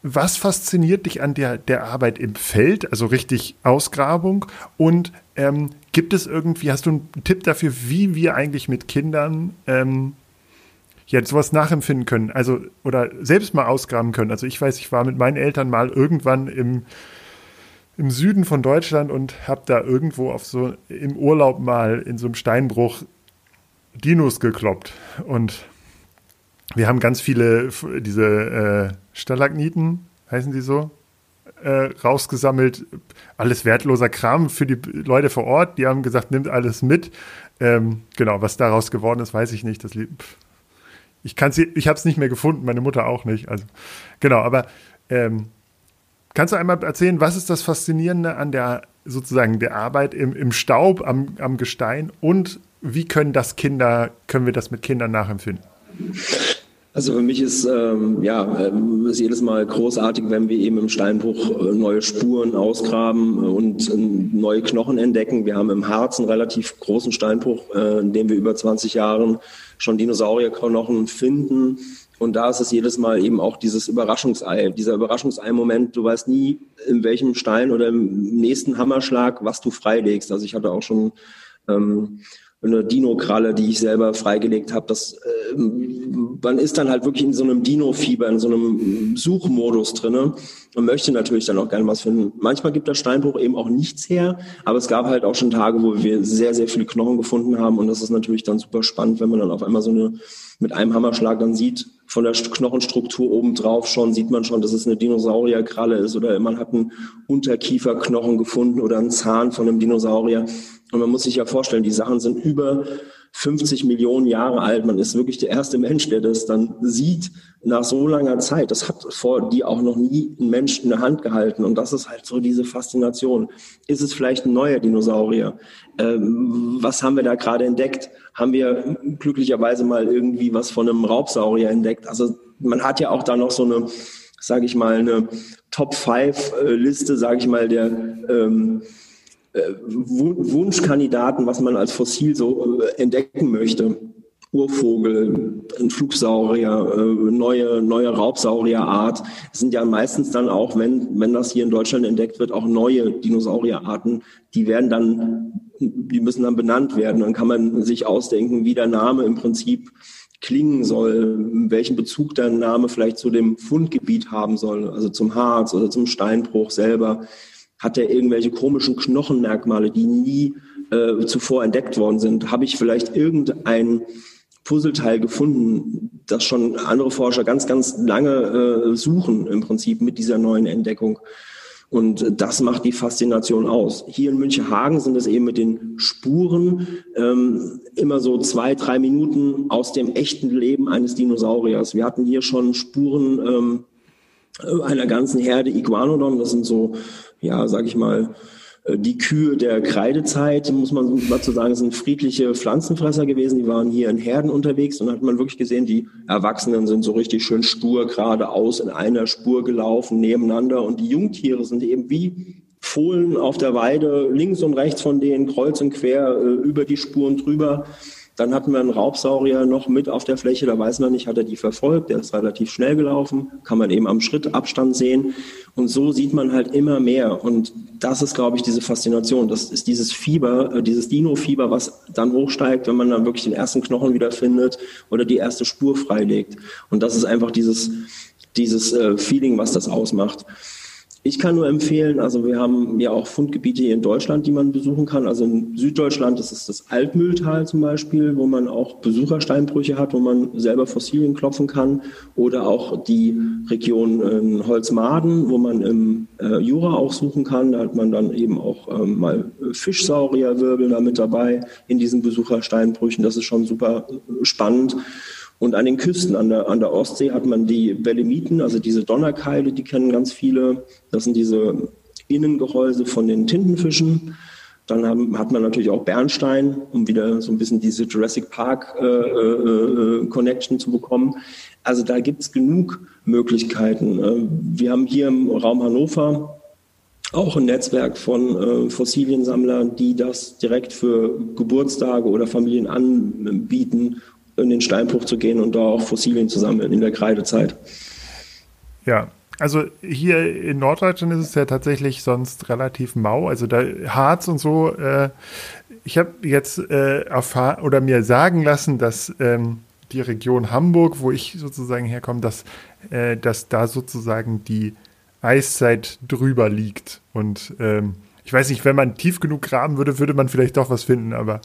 was fasziniert dich an der, der Arbeit im Feld, also richtig Ausgrabung? Und ähm, gibt es irgendwie, hast du einen Tipp dafür, wie wir eigentlich mit Kindern ähm, ja, sowas nachempfinden können? Also, oder selbst mal ausgraben können. Also, ich weiß, ich war mit meinen Eltern mal irgendwann im, im Süden von Deutschland und habe da irgendwo auf so im Urlaub mal in so einem Steinbruch Dinos gekloppt. Und wir haben ganz viele diese äh, Stalagniten, heißen die so, äh, rausgesammelt. Alles wertloser Kram für die Leute vor Ort. Die haben gesagt, nimmt alles mit. Ähm, genau, was daraus geworden ist, weiß ich nicht. Das, ich kann ich habe es nicht mehr gefunden, meine Mutter auch nicht. Also genau, aber ähm, kannst du einmal erzählen, was ist das Faszinierende an der sozusagen der Arbeit im, im Staub, am, am Gestein und wie können das Kinder, können wir das mit Kindern nachempfinden? Also für mich ist ähm, ja ähm, ist jedes Mal großartig, wenn wir eben im Steinbruch äh, neue Spuren ausgraben und äh, neue Knochen entdecken. Wir haben im Harz einen relativ großen Steinbruch, äh, in dem wir über 20 Jahren schon Dinosaurierknochen finden. Und da ist es jedes Mal eben auch dieses Überraschungsei, dieser Überraschungsei-Moment. Du weißt nie, in welchem Stein oder im nächsten Hammerschlag, was du freilegst. Also ich hatte auch schon ähm, eine Dino-Kralle, die ich selber freigelegt habe. Das, äh, man ist dann halt wirklich in so einem Dino-Fieber, in so einem Suchmodus drinne und möchte natürlich dann auch gerne was finden. Manchmal gibt der Steinbruch eben auch nichts her, aber es gab halt auch schon Tage, wo wir sehr, sehr viele Knochen gefunden haben und das ist natürlich dann super spannend, wenn man dann auf einmal so eine mit einem Hammerschlag dann sieht, von der Knochenstruktur obendrauf schon, sieht man schon, dass es eine Dinosaurierkralle ist oder man hat einen Unterkieferknochen gefunden oder einen Zahn von einem Dinosaurier. Und man muss sich ja vorstellen, die Sachen sind über 50 Millionen Jahre alt. Man ist wirklich der erste Mensch, der das dann sieht nach so langer Zeit. Das hat vor die auch noch nie ein Mensch in der Hand gehalten. Und das ist halt so diese Faszination. Ist es vielleicht ein neuer Dinosaurier? Ähm, was haben wir da gerade entdeckt? Haben wir glücklicherweise mal irgendwie was von einem Raubsaurier entdeckt? Also man hat ja auch da noch so eine, sage ich mal, eine Top-5-Liste, sage ich mal, der ähm, äh, Wunschkandidaten, was man als Fossil so äh, entdecken möchte. Urvogel, ein Flugsaurier, äh, neue, neue Raubsaurierart. Es sind ja meistens dann auch, wenn, wenn das hier in Deutschland entdeckt wird, auch neue Dinosaurierarten. Die werden dann, die müssen dann benannt werden. Dann kann man sich ausdenken, wie der Name im Prinzip klingen soll, welchen Bezug der Name vielleicht zu dem Fundgebiet haben soll, also zum Harz oder zum Steinbruch selber. Hat er irgendwelche komischen Knochenmerkmale, die nie äh, zuvor entdeckt worden sind? Habe ich vielleicht irgendein Puzzleteil gefunden, das schon andere Forscher ganz, ganz lange äh, suchen im Prinzip mit dieser neuen Entdeckung? Und das macht die Faszination aus. Hier in Münchenhagen sind es eben mit den Spuren ähm, immer so zwei, drei Minuten aus dem echten Leben eines Dinosauriers. Wir hatten hier schon Spuren ähm, einer ganzen Herde Iguanodon. Das sind so, ja, sag ich mal, äh, die Kühe der Kreidezeit, muss man dazu sagen, sind friedliche Pflanzenfresser gewesen. Die waren hier in Herden unterwegs und da hat man wirklich gesehen, die Erwachsenen sind so richtig schön stur geradeaus in einer Spur gelaufen nebeneinander und die Jungtiere sind eben wie Fohlen auf der Weide links und rechts von denen kreuz und quer äh, über die Spuren drüber. Dann hatten wir einen Raubsaurier noch mit auf der Fläche, da weiß man nicht, hat er die verfolgt, der ist relativ schnell gelaufen, kann man eben am Schrittabstand sehen. Und so sieht man halt immer mehr. Und das ist, glaube ich, diese Faszination. Das ist dieses Fieber, äh, dieses Dino-Fieber, was dann hochsteigt, wenn man dann wirklich den ersten Knochen wieder findet oder die erste Spur freilegt. Und das ist einfach dieses, dieses äh, Feeling, was das ausmacht. Ich kann nur empfehlen, also wir haben ja auch Fundgebiete hier in Deutschland, die man besuchen kann. Also in Süddeutschland das ist das Altmühltal zum Beispiel, wo man auch Besuchersteinbrüche hat, wo man selber Fossilien klopfen kann. Oder auch die Region äh, Holzmaden, wo man im äh, Jura auch suchen kann. Da hat man dann eben auch ähm, mal Fischsaurierwirbel da mit dabei in diesen Besuchersteinbrüchen. Das ist schon super spannend. Und an den Küsten, an der, an der Ostsee hat man die Belemiten, also diese Donnerkeile, die kennen ganz viele. Das sind diese Innengehäuse von den Tintenfischen. Dann haben, hat man natürlich auch Bernstein, um wieder so ein bisschen diese Jurassic Park äh, äh, äh Connection zu bekommen. Also da gibt es genug Möglichkeiten. Äh, wir haben hier im Raum Hannover auch ein Netzwerk von äh, Fossiliensammlern, die das direkt für Geburtstage oder Familien anbieten in den Steinbruch zu gehen und da auch Fossilien zu sammeln in der Kreidezeit. Ja, also hier in Norddeutschland ist es ja tatsächlich sonst relativ mau. Also da Harz und so. Äh, ich habe jetzt äh, erfahren oder mir sagen lassen, dass ähm, die Region Hamburg, wo ich sozusagen herkomme, dass, äh, dass da sozusagen die Eiszeit drüber liegt. Und ähm, ich weiß nicht, wenn man tief genug graben würde, würde man vielleicht doch was finden, aber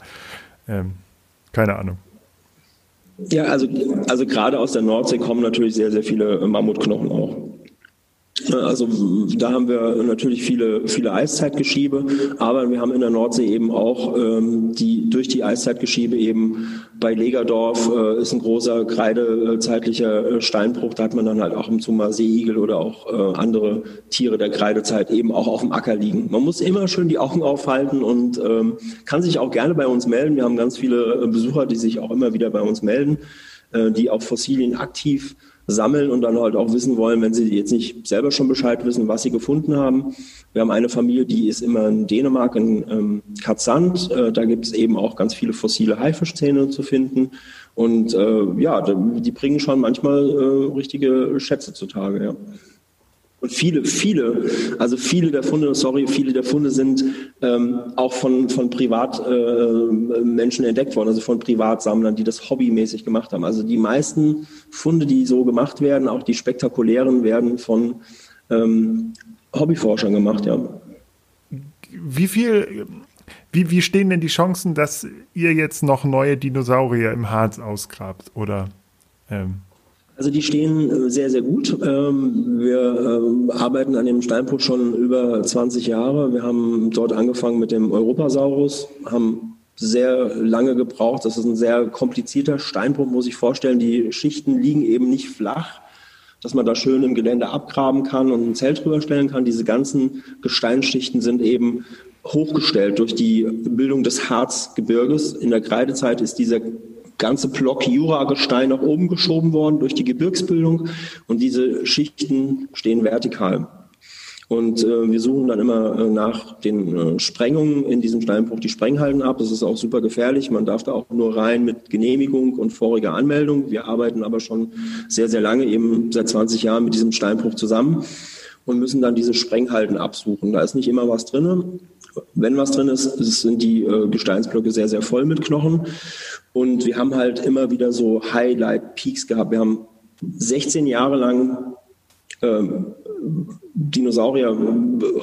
ähm, keine Ahnung. Ja, also, also gerade aus der Nordsee kommen natürlich sehr, sehr viele Mammutknochen auch. Also da haben wir natürlich viele, viele Eiszeitgeschiebe, aber wir haben in der Nordsee eben auch ähm, die durch die Eiszeitgeschiebe eben bei Legerdorf äh, ist ein großer kreidezeitlicher äh, Steinbruch. Da hat man dann halt auch im Zuma Seeigel oder auch äh, andere Tiere der Kreidezeit eben auch auf dem Acker liegen. Man muss immer schön die Augen aufhalten und ähm, kann sich auch gerne bei uns melden. Wir haben ganz viele äh, Besucher, die sich auch immer wieder bei uns melden, äh, die auch Fossilien aktiv sammeln und dann halt auch wissen wollen, wenn sie jetzt nicht selber schon Bescheid wissen, was sie gefunden haben. Wir haben eine Familie, die ist immer in Dänemark, in ähm, Katzand. Äh, da gibt es eben auch ganz viele fossile Haifischzähne zu finden. Und äh, ja, die bringen schon manchmal äh, richtige Schätze zutage, ja. Und viele, viele, also viele der Funde, sorry, viele der Funde sind ähm, auch von, von Privatmenschen äh, entdeckt worden, also von Privatsammlern, die das hobbymäßig gemacht haben. Also die meisten Funde, die so gemacht werden, auch die spektakulären, werden von ähm, Hobbyforschern gemacht, ja. Wie viel, wie, wie stehen denn die Chancen, dass ihr jetzt noch neue Dinosaurier im Harz ausgrabt? Oder ähm also die stehen äh, sehr, sehr gut. Ähm, wir ähm, arbeiten an dem Steinbruch schon über 20 Jahre. Wir haben dort angefangen mit dem Europasaurus, haben sehr lange gebraucht. Das ist ein sehr komplizierter Steinbruch, muss ich vorstellen. Die Schichten liegen eben nicht flach, dass man da schön im Gelände abgraben kann und ein Zelt drüber stellen kann. Diese ganzen Gesteinsschichten sind eben hochgestellt durch die Bildung des Harzgebirges. In der Kreidezeit ist dieser ganze Block Juragestein nach oben geschoben worden durch die Gebirgsbildung und diese Schichten stehen vertikal. Und äh, wir suchen dann immer äh, nach den äh, Sprengungen in diesem Steinbruch die Sprenghalden ab. Das ist auch super gefährlich. Man darf da auch nur rein mit Genehmigung und voriger Anmeldung. Wir arbeiten aber schon sehr, sehr lange, eben seit 20 Jahren mit diesem Steinbruch zusammen und müssen dann diese Sprenghalden absuchen. Da ist nicht immer was drin. Wenn was drin ist, sind die äh, Gesteinsblöcke sehr, sehr voll mit Knochen. Und wir haben halt immer wieder so Highlight-Peaks gehabt. Wir haben 16 Jahre lang ähm, Dinosaurier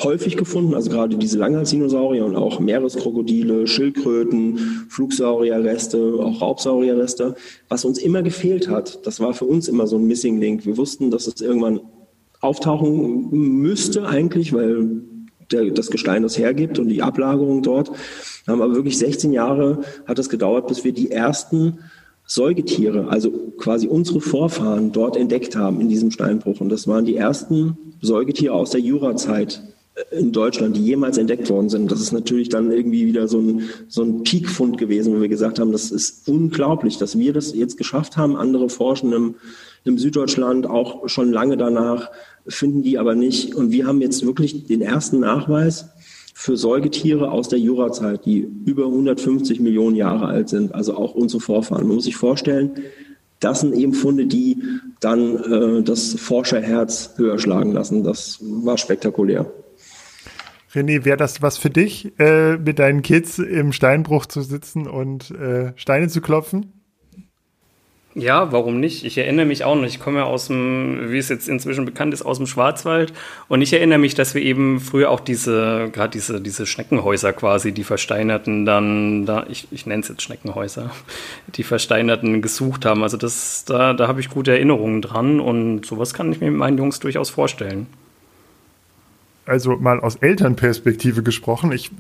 häufig gefunden, also gerade diese Langhalsdinosaurier und auch Meereskrokodile, Schildkröten, Flugsaurierreste, auch Raubsaurierreste. Was uns immer gefehlt hat, das war für uns immer so ein Missing Link. Wir wussten, dass es irgendwann auftauchen müsste eigentlich, weil der, das Gestein das hergibt und die Ablagerung dort. Haben aber wirklich 16 Jahre hat es gedauert, bis wir die ersten Säugetiere, also quasi unsere Vorfahren dort entdeckt haben in diesem Steinbruch. Und das waren die ersten Säugetiere aus der Jurazeit in Deutschland, die jemals entdeckt worden sind. Das ist natürlich dann irgendwie wieder so ein, so ein Peakfund gewesen, wo wir gesagt haben, das ist unglaublich, dass wir das jetzt geschafft haben. Andere forschen im, Süddeutschland auch schon lange danach, finden die aber nicht. Und wir haben jetzt wirklich den ersten Nachweis für Säugetiere aus der Jurazeit, die über 150 Millionen Jahre alt sind, also auch unsere Vorfahren. Man muss sich vorstellen, das sind eben Funde, die dann äh, das Forscherherz höher schlagen lassen. Das war spektakulär. René, wäre das was für dich, äh, mit deinen Kids im Steinbruch zu sitzen und äh, Steine zu klopfen? Ja, warum nicht? Ich erinnere mich auch noch. Ich komme ja aus dem, wie es jetzt inzwischen bekannt ist, aus dem Schwarzwald. Und ich erinnere mich, dass wir eben früher auch diese, gerade diese, diese Schneckenhäuser quasi, die Versteinerten dann, da, ich, ich nenne es jetzt Schneckenhäuser, die Versteinerten gesucht haben. Also das, da, da habe ich gute Erinnerungen dran und sowas kann ich mir mit meinen Jungs durchaus vorstellen also mal aus Elternperspektive gesprochen, ich,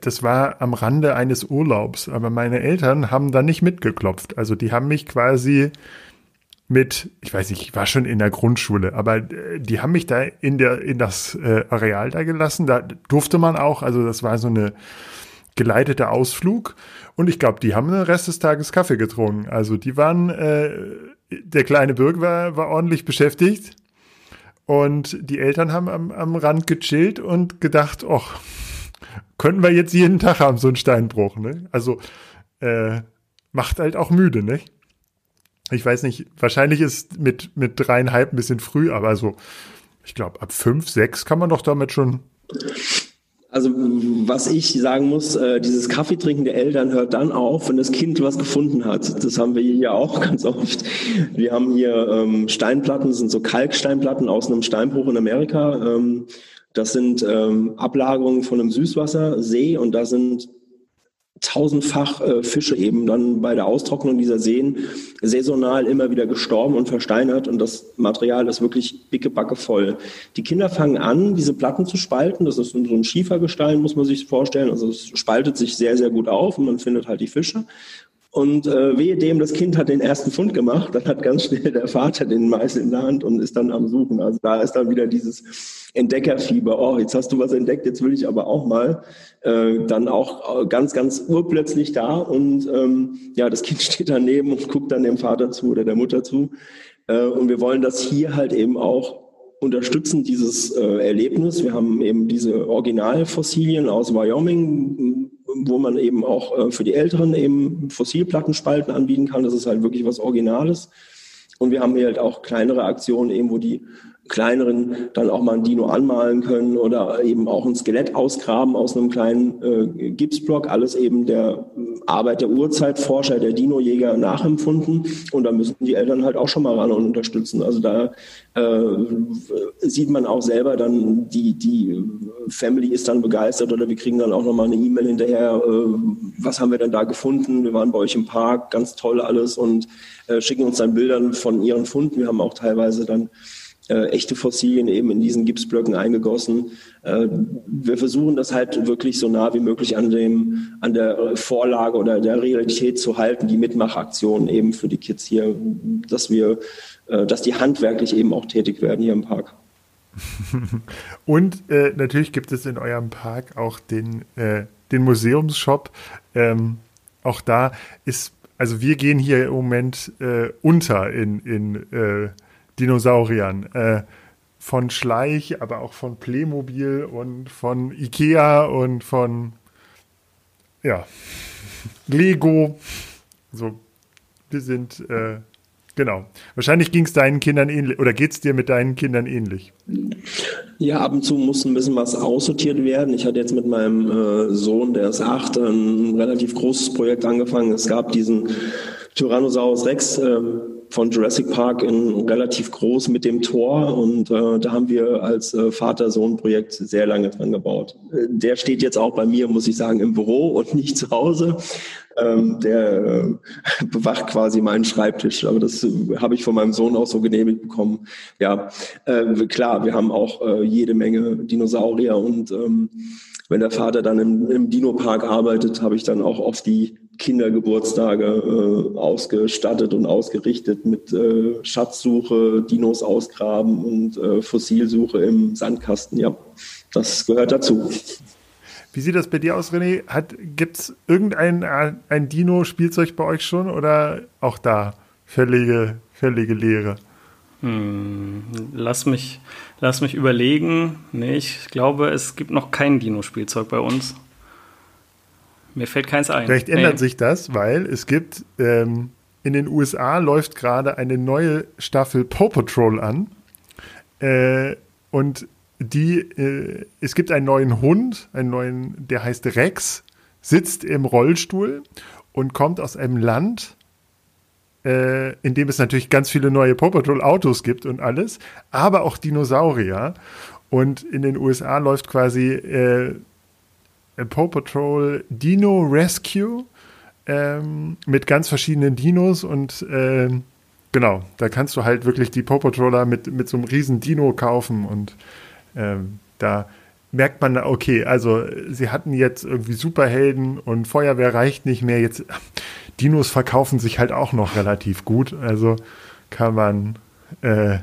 das war am Rande eines Urlaubs, aber meine Eltern haben da nicht mitgeklopft. Also die haben mich quasi mit, ich weiß nicht, ich war schon in der Grundschule, aber äh, die haben mich da in der in das äh, Areal da gelassen. Da durfte man auch, also das war so eine geleitete Ausflug und ich glaube, die haben den Rest des Tages Kaffee getrunken. Also die waren, äh, der kleine Birg war, war ordentlich beschäftigt und die Eltern haben am, am Rand gechillt und gedacht, ach, könnten wir jetzt jeden Tag haben, so einen Steinbruch, ne? Also, äh, macht halt auch müde, ne? Ich weiß nicht, wahrscheinlich ist mit, mit dreieinhalb ein bisschen früh, aber so, ich glaube, ab fünf, sechs kann man doch damit schon also was ich sagen muss, äh, dieses Kaffeetrinken der Eltern hört dann auf, wenn das Kind was gefunden hat. Das haben wir hier auch ganz oft. Wir haben hier ähm, Steinplatten, das sind so Kalksteinplatten aus einem Steinbruch in Amerika. Das sind ähm, Ablagerungen von einem Süßwassersee und da sind tausendfach äh, Fische eben dann bei der Austrocknung dieser Seen saisonal immer wieder gestorben und versteinert und das Material ist wirklich pickebacke voll. Die Kinder fangen an, diese Platten zu spalten. Das ist so ein Schiefergestein, muss man sich vorstellen. Also es spaltet sich sehr, sehr gut auf und man findet halt die Fische. Und äh, wehe dem, das Kind hat den ersten Fund gemacht, dann hat ganz schnell der Vater den Meißel in der Hand und ist dann am Suchen. Also da ist dann wieder dieses Entdeckerfieber. Oh, jetzt hast du was entdeckt, jetzt will ich aber auch mal. Äh, dann auch äh, ganz, ganz urplötzlich da und ähm, ja, das Kind steht daneben und guckt dann dem Vater zu oder der Mutter zu. Äh, und wir wollen das hier halt eben auch unterstützen, dieses äh, Erlebnis. Wir haben eben diese Originalfossilien aus Wyoming, wo man eben auch äh, für die Älteren eben Fossilplattenspalten anbieten kann. Das ist halt wirklich was Originales. Und wir haben hier halt auch kleinere Aktionen eben, wo die kleineren dann auch mal ein Dino anmalen können oder eben auch ein Skelett ausgraben aus einem kleinen äh, Gipsblock. Alles eben der Arbeit der Urzeitforscher, der Dino-Jäger nachempfunden. Und da müssen die Eltern halt auch schon mal ran und unterstützen. Also da äh, sieht man auch selber dann, die, die Family ist dann begeistert oder wir kriegen dann auch nochmal eine E-Mail hinterher, äh, was haben wir denn da gefunden? Wir waren bei euch im Park, ganz toll alles und äh, schicken uns dann Bildern von ihren Funden. Wir haben auch teilweise dann äh, echte Fossilien eben in diesen Gipsblöcken eingegossen. Äh, wir versuchen das halt wirklich so nah wie möglich an dem, an der Vorlage oder der Realität zu halten, die Mitmachaktionen eben für die Kids hier, dass wir, äh, dass die handwerklich eben auch tätig werden hier im Park. Und äh, natürlich gibt es in eurem Park auch den, äh, den Museumsshop. Ähm, auch da ist, also wir gehen hier im Moment äh, unter in, in äh, Dinosauriern. Äh, von Schleich, aber auch von Playmobil und von Ikea und von ja, Lego. So, wir sind äh, Genau. Wahrscheinlich ging es deinen Kindern ähnlich oder geht es dir mit deinen Kindern ähnlich? Ja, ab und zu muss ein bisschen was aussortiert werden. Ich hatte jetzt mit meinem äh, Sohn, der ist acht, ein relativ großes Projekt angefangen. Es gab diesen Tyrannosaurus Rex. Äh, von Jurassic Park in relativ groß mit dem Tor und äh, da haben wir als äh, Vater-Sohn-Projekt sehr lange dran gebaut. Äh, der steht jetzt auch bei mir, muss ich sagen, im Büro und nicht zu Hause. Ähm, der äh, bewacht quasi meinen Schreibtisch, aber das äh, habe ich von meinem Sohn auch so genehmigt bekommen. Ja, äh, klar, wir haben auch äh, jede Menge Dinosaurier und ähm, wenn der Vater dann im, im Dino-Park arbeitet, habe ich dann auch oft die Kindergeburtstage äh, ausgestattet und ausgerichtet mit äh, Schatzsuche, Dinos ausgraben und äh, Fossilsuche im Sandkasten. Ja, das gehört dazu. Wie sieht das bei dir aus, René? Gibt es irgendein ein Dino-Spielzeug bei euch schon oder auch da völlige, völlige Leere? Hm, lass mich, lass mich überlegen. Nee, ich glaube, es gibt noch kein Dino-Spielzeug bei uns. Mir fällt keins ein. Vielleicht ändert nee. sich das, weil es gibt ähm, in den USA läuft gerade eine neue Staffel Paw Patrol an. Äh, und die, äh, es gibt einen neuen Hund, einen neuen, der heißt Rex, sitzt im Rollstuhl und kommt aus einem Land, äh, in dem es natürlich ganz viele neue Paw Patrol Autos gibt und alles, aber auch Dinosaurier. Und in den USA läuft quasi äh, Paw Patrol Dino Rescue ähm, mit ganz verschiedenen Dinos und äh, genau, da kannst du halt wirklich die Paw Patroller mit, mit so einem riesen Dino kaufen und ähm, da merkt man, okay, also sie hatten jetzt irgendwie Superhelden und Feuerwehr reicht nicht mehr. Jetzt Dinos verkaufen sich halt auch noch relativ gut, also kann man äh,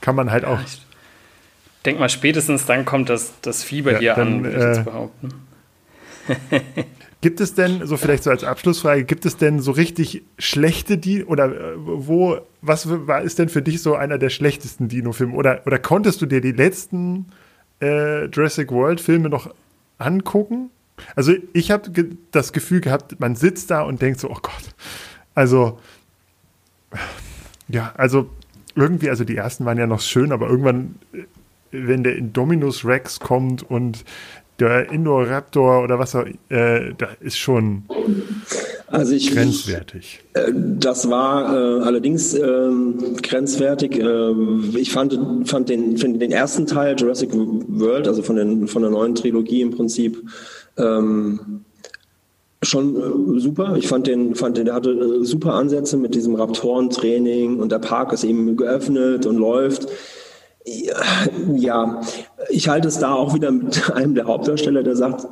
kann man halt auch denke mal, spätestens dann kommt das, das Fieber ja, hier dann, an, würde ich jetzt äh, behaupten. Gibt es denn, so vielleicht so als Abschlussfrage, gibt es denn so richtig schlechte Dino oder äh, wo, was war, ist denn für dich so einer der schlechtesten Dino-Filme? Oder, oder konntest du dir die letzten äh, Jurassic World-Filme noch angucken? Also ich habe ge das Gefühl gehabt, man sitzt da und denkt so, oh Gott. Also, ja, also irgendwie, also die ersten waren ja noch schön, aber irgendwann äh, wenn der Indominus Rex kommt und der Indoraptor oder was auch, äh, da ist schon also ich, grenzwertig. Äh, das war äh, allerdings äh, grenzwertig. Ich fand, fand den, find den ersten Teil Jurassic World, also von, den, von der neuen Trilogie im Prinzip, ähm, schon äh, super. Ich fand den, fand den, der hatte äh, super Ansätze mit diesem Raptorentraining und der Park ist eben geöffnet und läuft. Ja, ich halte es da auch wieder mit einem der Hauptdarsteller, der sagt,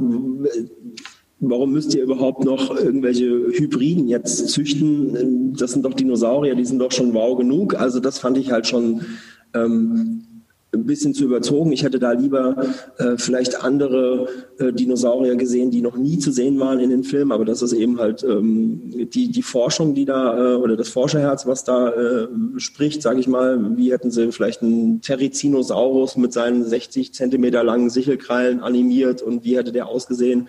warum müsst ihr überhaupt noch irgendwelche Hybriden jetzt züchten? Das sind doch Dinosaurier, die sind doch schon wow genug. Also das fand ich halt schon ähm, ein bisschen zu überzogen. Ich hätte da lieber äh, vielleicht andere äh, Dinosaurier gesehen, die noch nie zu sehen waren in den Filmen. Aber das ist eben halt ähm, die, die Forschung, die da, äh, oder das Forscherherz, was da äh, spricht, sage ich mal. Wie hätten sie vielleicht einen Terizinosaurus mit seinen 60 Zentimeter langen Sichelkrallen animiert und wie hätte der ausgesehen?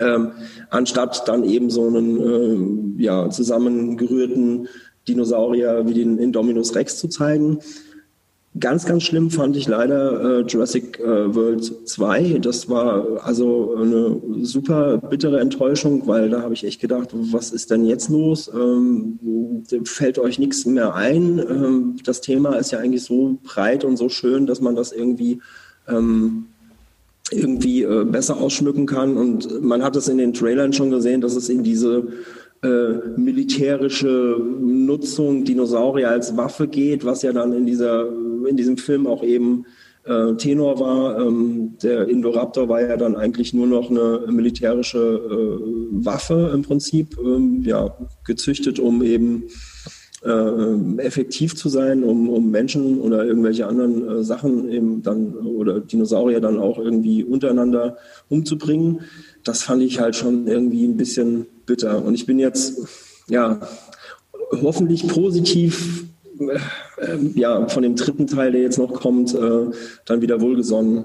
Ähm, anstatt dann eben so einen äh, ja, zusammengerührten Dinosaurier wie den Indominus Rex zu zeigen. Ganz, ganz schlimm fand ich leider äh, Jurassic äh, World 2. Das war also eine super bittere Enttäuschung, weil da habe ich echt gedacht, was ist denn jetzt los? Ähm, fällt euch nichts mehr ein? Ähm, das Thema ist ja eigentlich so breit und so schön, dass man das irgendwie ähm, irgendwie äh, besser ausschmücken kann. Und man hat es in den Trailern schon gesehen, dass es in diese äh, militärische Nutzung Dinosaurier als Waffe geht, was ja dann in dieser in diesem Film auch eben äh, Tenor war. Ähm, der Indoraptor war ja dann eigentlich nur noch eine militärische äh, Waffe im Prinzip, ähm, ja, gezüchtet, um eben äh, effektiv zu sein, um, um Menschen oder irgendwelche anderen äh, Sachen eben dann oder Dinosaurier dann auch irgendwie untereinander umzubringen. Das fand ich halt schon irgendwie ein bisschen bitter. Und ich bin jetzt ja hoffentlich positiv äh, ja, von dem dritten Teil, der jetzt noch kommt, äh, dann wieder wohlgesonnen.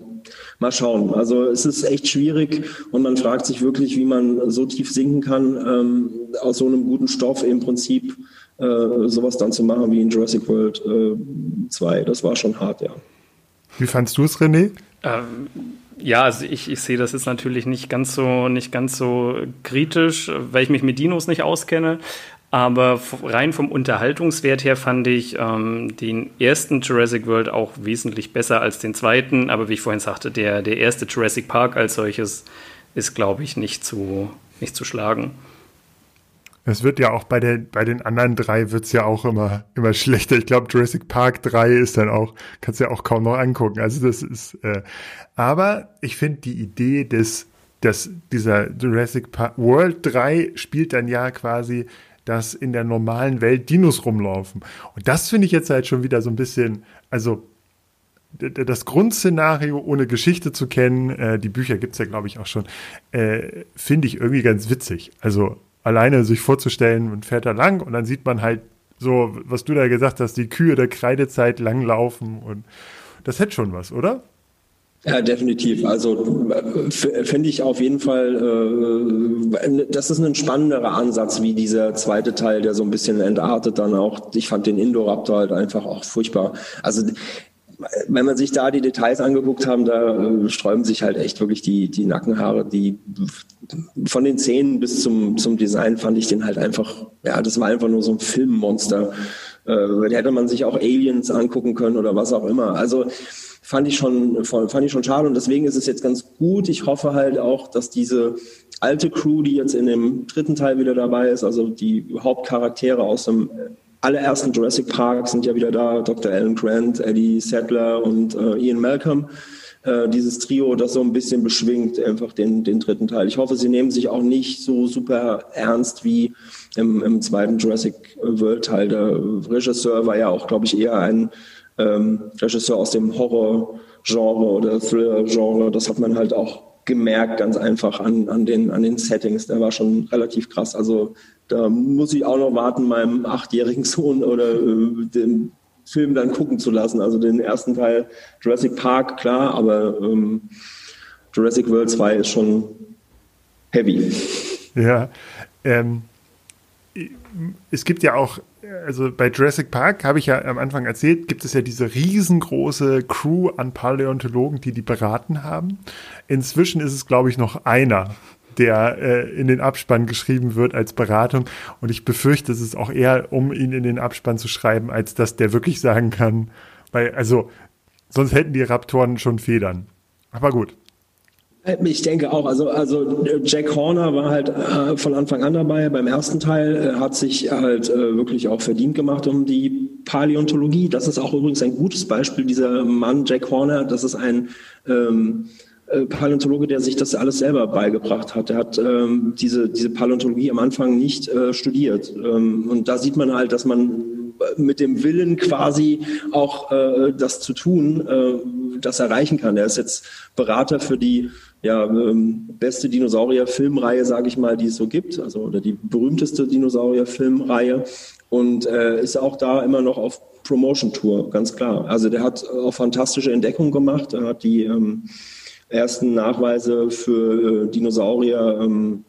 Mal schauen. Also es ist echt schwierig und man fragt sich wirklich, wie man so tief sinken kann, ähm, aus so einem guten Stoff im Prinzip äh, sowas dann zu machen wie in Jurassic World 2. Das war schon hart, ja. Wie fandst du es, René? Ähm, ja, also ich, ich sehe das jetzt natürlich nicht ganz so nicht ganz so kritisch, weil ich mich mit Dinos nicht auskenne. Aber rein vom Unterhaltungswert her fand ich ähm, den ersten Jurassic World auch wesentlich besser als den zweiten. Aber wie ich vorhin sagte, der, der erste Jurassic Park als solches ist, glaube ich, nicht zu, nicht zu schlagen. Es wird ja auch bei, der, bei den anderen drei wird's ja auch immer, immer schlechter. Ich glaube, Jurassic Park 3 ist dann auch, kannst ja auch kaum noch angucken. Also das ist, äh, aber ich finde die Idee des, dass dieser Jurassic Park World 3 spielt dann ja quasi, dass in der normalen Welt Dinos rumlaufen. Und das finde ich jetzt halt schon wieder so ein bisschen, also das Grundszenario, ohne Geschichte zu kennen, äh, die Bücher gibt's ja, glaube ich, auch schon, äh, finde ich irgendwie ganz witzig. Also alleine sich vorzustellen, man fährt da lang und dann sieht man halt so, was du da gesagt hast, die Kühe der Kreidezeit langlaufen und das hätte schon was, oder? Ja, definitiv. Also finde ich auf jeden Fall, äh, das ist ein spannenderer Ansatz wie dieser zweite Teil, der so ein bisschen entartet dann auch. Ich fand den Indoraptor halt einfach auch furchtbar. Also wenn man sich da die Details angeguckt haben, da äh, sträuben sich halt echt wirklich die, die Nackenhaare. Die von den Szenen bis zum, zum Design fand ich den halt einfach, ja, das war einfach nur so ein Filmmonster. Äh, hätte man sich auch Aliens angucken können oder was auch immer. Also fand ich schon, fand ich schon schade und deswegen ist es jetzt ganz gut. Ich hoffe halt auch, dass diese alte Crew, die jetzt in dem dritten Teil wieder dabei ist, also die Hauptcharaktere aus dem allerersten Jurassic Park sind ja wieder da, Dr. Alan Grant, Eddie Sadler und äh, Ian Malcolm. Äh, dieses Trio, das so ein bisschen beschwingt, einfach den, den dritten Teil. Ich hoffe, sie nehmen sich auch nicht so super ernst wie im, im zweiten Jurassic World Teil. Der Regisseur war ja auch, glaube ich, eher ein ähm, Regisseur aus dem Horror-Genre oder Thriller-Genre. Das hat man halt auch gemerkt, ganz einfach an, an, den, an den Settings. Der war schon relativ krass. Also da muss ich auch noch warten, meinem achtjährigen Sohn oder äh, den Film dann gucken zu lassen. Also den ersten Teil Jurassic Park, klar, aber ähm, Jurassic World 2 ist schon heavy. Ja, ähm, es gibt ja auch, also bei Jurassic Park habe ich ja am Anfang erzählt, gibt es ja diese riesengroße Crew an Paläontologen, die die beraten haben. Inzwischen ist es, glaube ich, noch einer, der äh, in den Abspann geschrieben wird als Beratung. Und ich befürchte, es ist auch eher, um ihn in den Abspann zu schreiben, als dass der wirklich sagen kann, weil, also, sonst hätten die Raptoren schon Federn. Aber gut. Ich denke auch, also, also Jack Horner war halt äh, von Anfang an dabei. Beim ersten Teil äh, hat sich halt äh, wirklich auch verdient gemacht um die Paläontologie. Das ist auch übrigens ein gutes Beispiel. Dieser Mann, Jack Horner, das ist ein ähm, äh, Paläontologe, der sich das alles selber beigebracht hat. Er hat ähm, diese, diese Paläontologie am Anfang nicht äh, studiert. Ähm, und da sieht man halt, dass man mit dem Willen quasi auch äh, das zu tun, äh, das erreichen kann. Er ist jetzt Berater für die ja, ähm, beste Dinosaurier-Filmreihe, sage ich mal, die es so gibt, also oder die berühmteste Dinosaurier-Filmreihe und äh, ist auch da immer noch auf Promotion-Tour, ganz klar. Also der hat auch fantastische Entdeckungen gemacht, er hat die ähm, ersten Nachweise für äh, Dinosaurier ähm,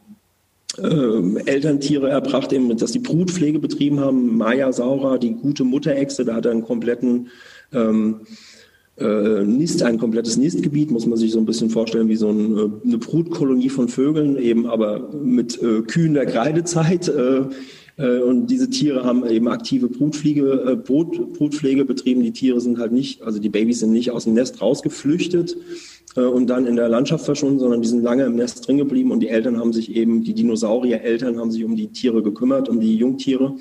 äh, Elterntiere erbracht, eben, dass die Brutpflege betrieben haben, Maya Saura, die gute Mutterechse, da hat er einen kompletten ähm, äh, Nist, ein komplettes Nistgebiet, muss man sich so ein bisschen vorstellen wie so ein, äh, eine Brutkolonie von Vögeln, eben aber mit äh, Kühen der Kreidezeit. Äh, äh, und diese Tiere haben eben aktive Brutpflege, äh, Brut, Brutpflege betrieben. Die Tiere sind halt nicht, also die Babys sind nicht aus dem Nest rausgeflüchtet und dann in der Landschaft verschwunden, sondern die sind lange im Nest drin geblieben und die Eltern haben sich eben, die Dinosaurier-Eltern haben sich um die Tiere gekümmert, um die Jungtiere.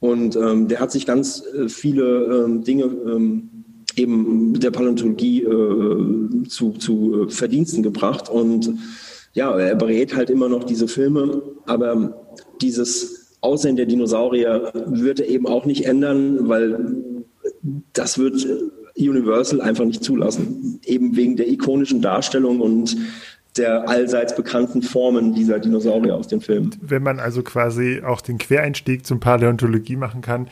Und ähm, der hat sich ganz viele ähm, Dinge ähm, eben der Paläontologie äh, zu, zu äh, Verdiensten gebracht. Und ja, er berät halt immer noch diese Filme, aber dieses Aussehen der Dinosaurier wird er eben auch nicht ändern, weil das wird Universal einfach nicht zulassen. Eben wegen der ikonischen Darstellung und der allseits bekannten Formen dieser Dinosaurier aus den Filmen. Wenn man also quasi auch den Quereinstieg zum Paläontologie machen kann,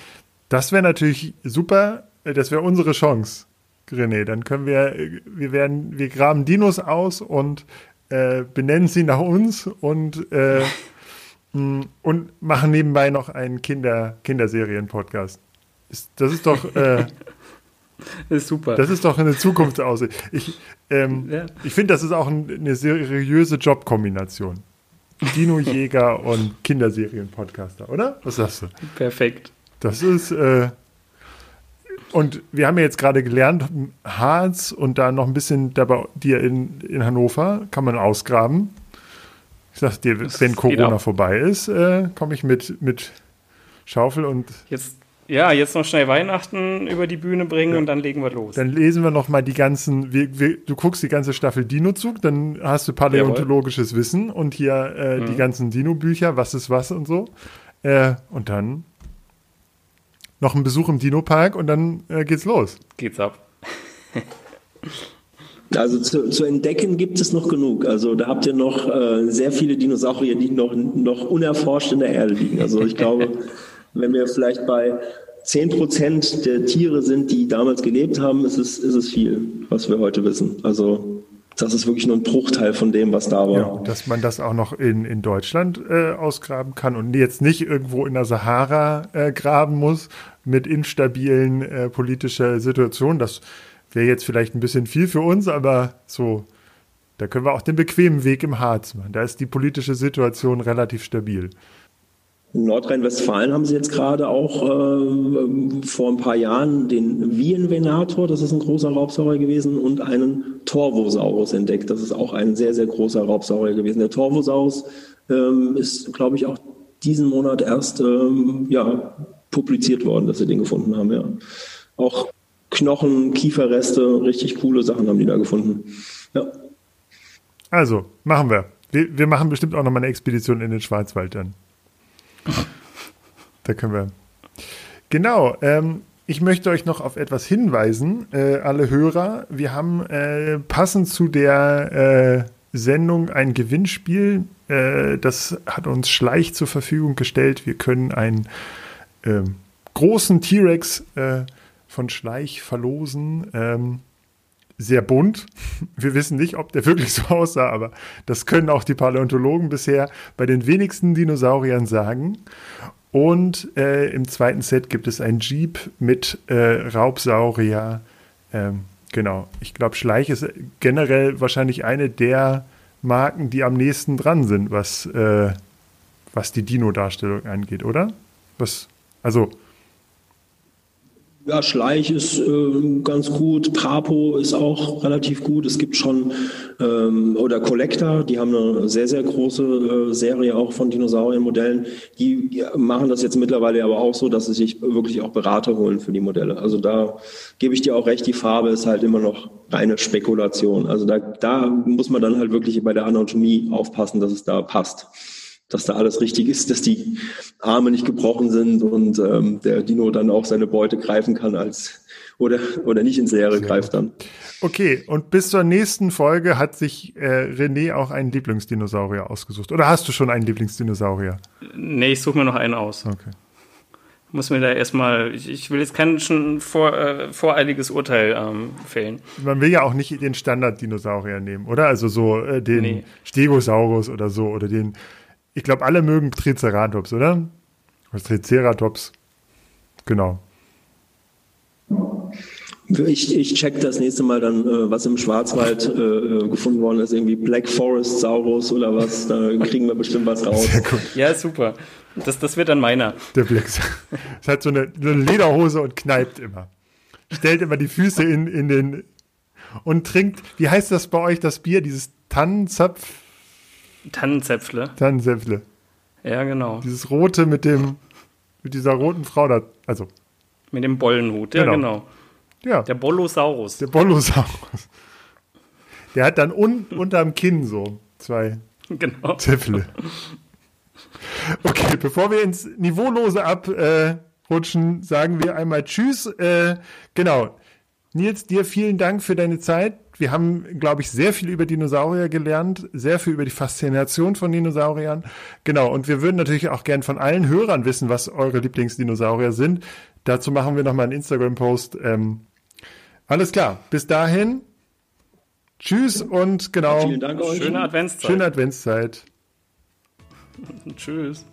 das wäre natürlich super, das wäre unsere Chance, René. Dann können wir, wir werden, wir graben Dinos aus und äh, benennen sie nach uns und, äh, und machen nebenbei noch einen Kinder, Kinderserien-Podcast. Das ist doch, äh, Das ist super. Das ist doch eine Zukunftsaussicht. Ich, ähm, ja. ich finde, das ist auch eine seriöse Jobkombination. Dino-Jäger und Kinderserien-Podcaster, oder? Was sagst du? Perfekt. Das ist, äh, und wir haben ja jetzt gerade gelernt, Harz und da noch ein bisschen dabei, dir in, in Hannover kann man ausgraben. Ich sag dir, das wenn Corona vorbei ist, äh, komme ich mit, mit Schaufel und. Jetzt, ja, jetzt noch schnell Weihnachten über die Bühne bringen ja. und dann legen wir los. Dann lesen wir noch mal die ganzen, wir, wir, du guckst die ganze Staffel Dinozug, dann hast du paläontologisches Jawohl. Wissen und hier äh, mhm. die ganzen Dino-Bücher, was ist was und so. Äh, und dann noch ein Besuch im Dino-Park und dann äh, geht's los. Geht's ab. Also zu, zu, entdecken gibt es noch genug. Also da habt ihr noch äh, sehr viele Dinosaurier, die noch, noch unerforscht in der Erde liegen. Also ich glaube, wenn wir vielleicht bei 10 Prozent der Tiere sind, die damals gelebt haben, ist es, ist es viel, was wir heute wissen. Also das ist wirklich nur ein Bruchteil von dem, was da war. Ja, dass man das auch noch in, in Deutschland äh, ausgraben kann und jetzt nicht irgendwo in der Sahara äh, graben muss mit instabilen äh, politischer Situationen. Das wäre jetzt vielleicht ein bisschen viel für uns, aber so, da können wir auch den bequemen Weg im Harz machen. Da ist die politische Situation relativ stabil. In Nordrhein-Westfalen haben sie jetzt gerade auch äh, vor ein paar Jahren den Vienvenator, das ist ein großer Raubsaurier gewesen, und einen Torvosaurus entdeckt. Das ist auch ein sehr, sehr großer Raubsaurier gewesen. Der Torvosaurus ähm, ist, glaube ich, auch diesen Monat erst ähm, ja, publiziert worden, dass sie den gefunden haben. Ja. Auch Knochen, Kieferreste, richtig coole Sachen haben die da gefunden. Ja. Also, machen wir. wir. Wir machen bestimmt auch noch mal eine Expedition in den Schwarzwald dann. Da können wir. Genau. Ähm, ich möchte euch noch auf etwas hinweisen, äh, alle Hörer. Wir haben äh, passend zu der äh, Sendung ein Gewinnspiel. Äh, das hat uns Schleich zur Verfügung gestellt. Wir können einen ähm, großen T-Rex äh, von Schleich verlosen. Ähm, sehr bunt. Wir wissen nicht, ob der wirklich so aussah, aber das können auch die Paläontologen bisher bei den wenigsten Dinosauriern sagen. Und äh, im zweiten Set gibt es ein Jeep mit äh, Raubsaurier. Ähm, genau. Ich glaube, Schleich ist generell wahrscheinlich eine der Marken, die am nächsten dran sind, was, äh, was die Dino-Darstellung angeht, oder? Was, also ja, Schleich ist äh, ganz gut, Trapo ist auch relativ gut. Es gibt schon, ähm, oder Collector, die haben eine sehr, sehr große äh, Serie auch von Dinosauriermodellen. Die, machen das jetzt mittlerweile aber auch so, dass sie sich wirklich auch Berater holen für die Modelle. Also da gebe ich dir auch recht, die Farbe ist halt immer noch reine Spekulation. Also da, da muss man dann halt wirklich bei der Anatomie aufpassen, dass es da passt dass da alles richtig ist, dass die Arme nicht gebrochen sind und ähm, der Dino dann auch seine Beute greifen kann als oder, oder nicht ins Leere Sehr greift dann. Okay, und bis zur nächsten Folge hat sich äh, René auch einen Lieblingsdinosaurier ausgesucht. Oder hast du schon einen Lieblingsdinosaurier? Nee, ich suche mir noch einen aus. Okay. Muss mir da erstmal, ich, ich will jetzt kein schon vor, äh, voreiliges Urteil ähm, fällen. Man will ja auch nicht den Standard-Dinosaurier nehmen, oder? Also so äh, den nee. Stegosaurus oder so oder den ich glaube, alle mögen Triceratops, oder? Triceratops. Genau. Ich, ich check das nächste Mal dann, äh, was im Schwarzwald äh, äh, gefunden worden ist, irgendwie Black Forest Saurus oder was. Da kriegen wir bestimmt was raus. Sehr gut. Ja, super. Das, das wird dann meiner. Der Black. Es hat so eine, eine Lederhose und kneipt immer. Stellt immer die Füße in, in den und trinkt. Wie heißt das bei euch, das Bier? Dieses Tannenzapf? Tannenzäpfle. Tannenzäpfle. Ja, genau. Dieses rote mit dem, mit dieser roten Frau da, also. Mit dem Bollenhut, ja, genau. genau. Ja. Der Bollosaurus. Der Bollosaurus. Der hat dann un unterm Kinn so zwei genau. Zäpfle. Okay, bevor wir ins Niveaulose abrutschen, äh, sagen wir einmal Tschüss. Äh, genau. Nils, dir vielen Dank für deine Zeit wir haben, glaube ich, sehr viel über Dinosaurier gelernt, sehr viel über die Faszination von Dinosauriern. Genau, und wir würden natürlich auch gern von allen Hörern wissen, was eure Lieblingsdinosaurier sind. Dazu machen wir nochmal einen Instagram-Post. Ähm, alles klar, bis dahin. Tschüss und genau. Vielen Dank euch. Schöne Adventszeit. Schöne Adventszeit. Tschüss.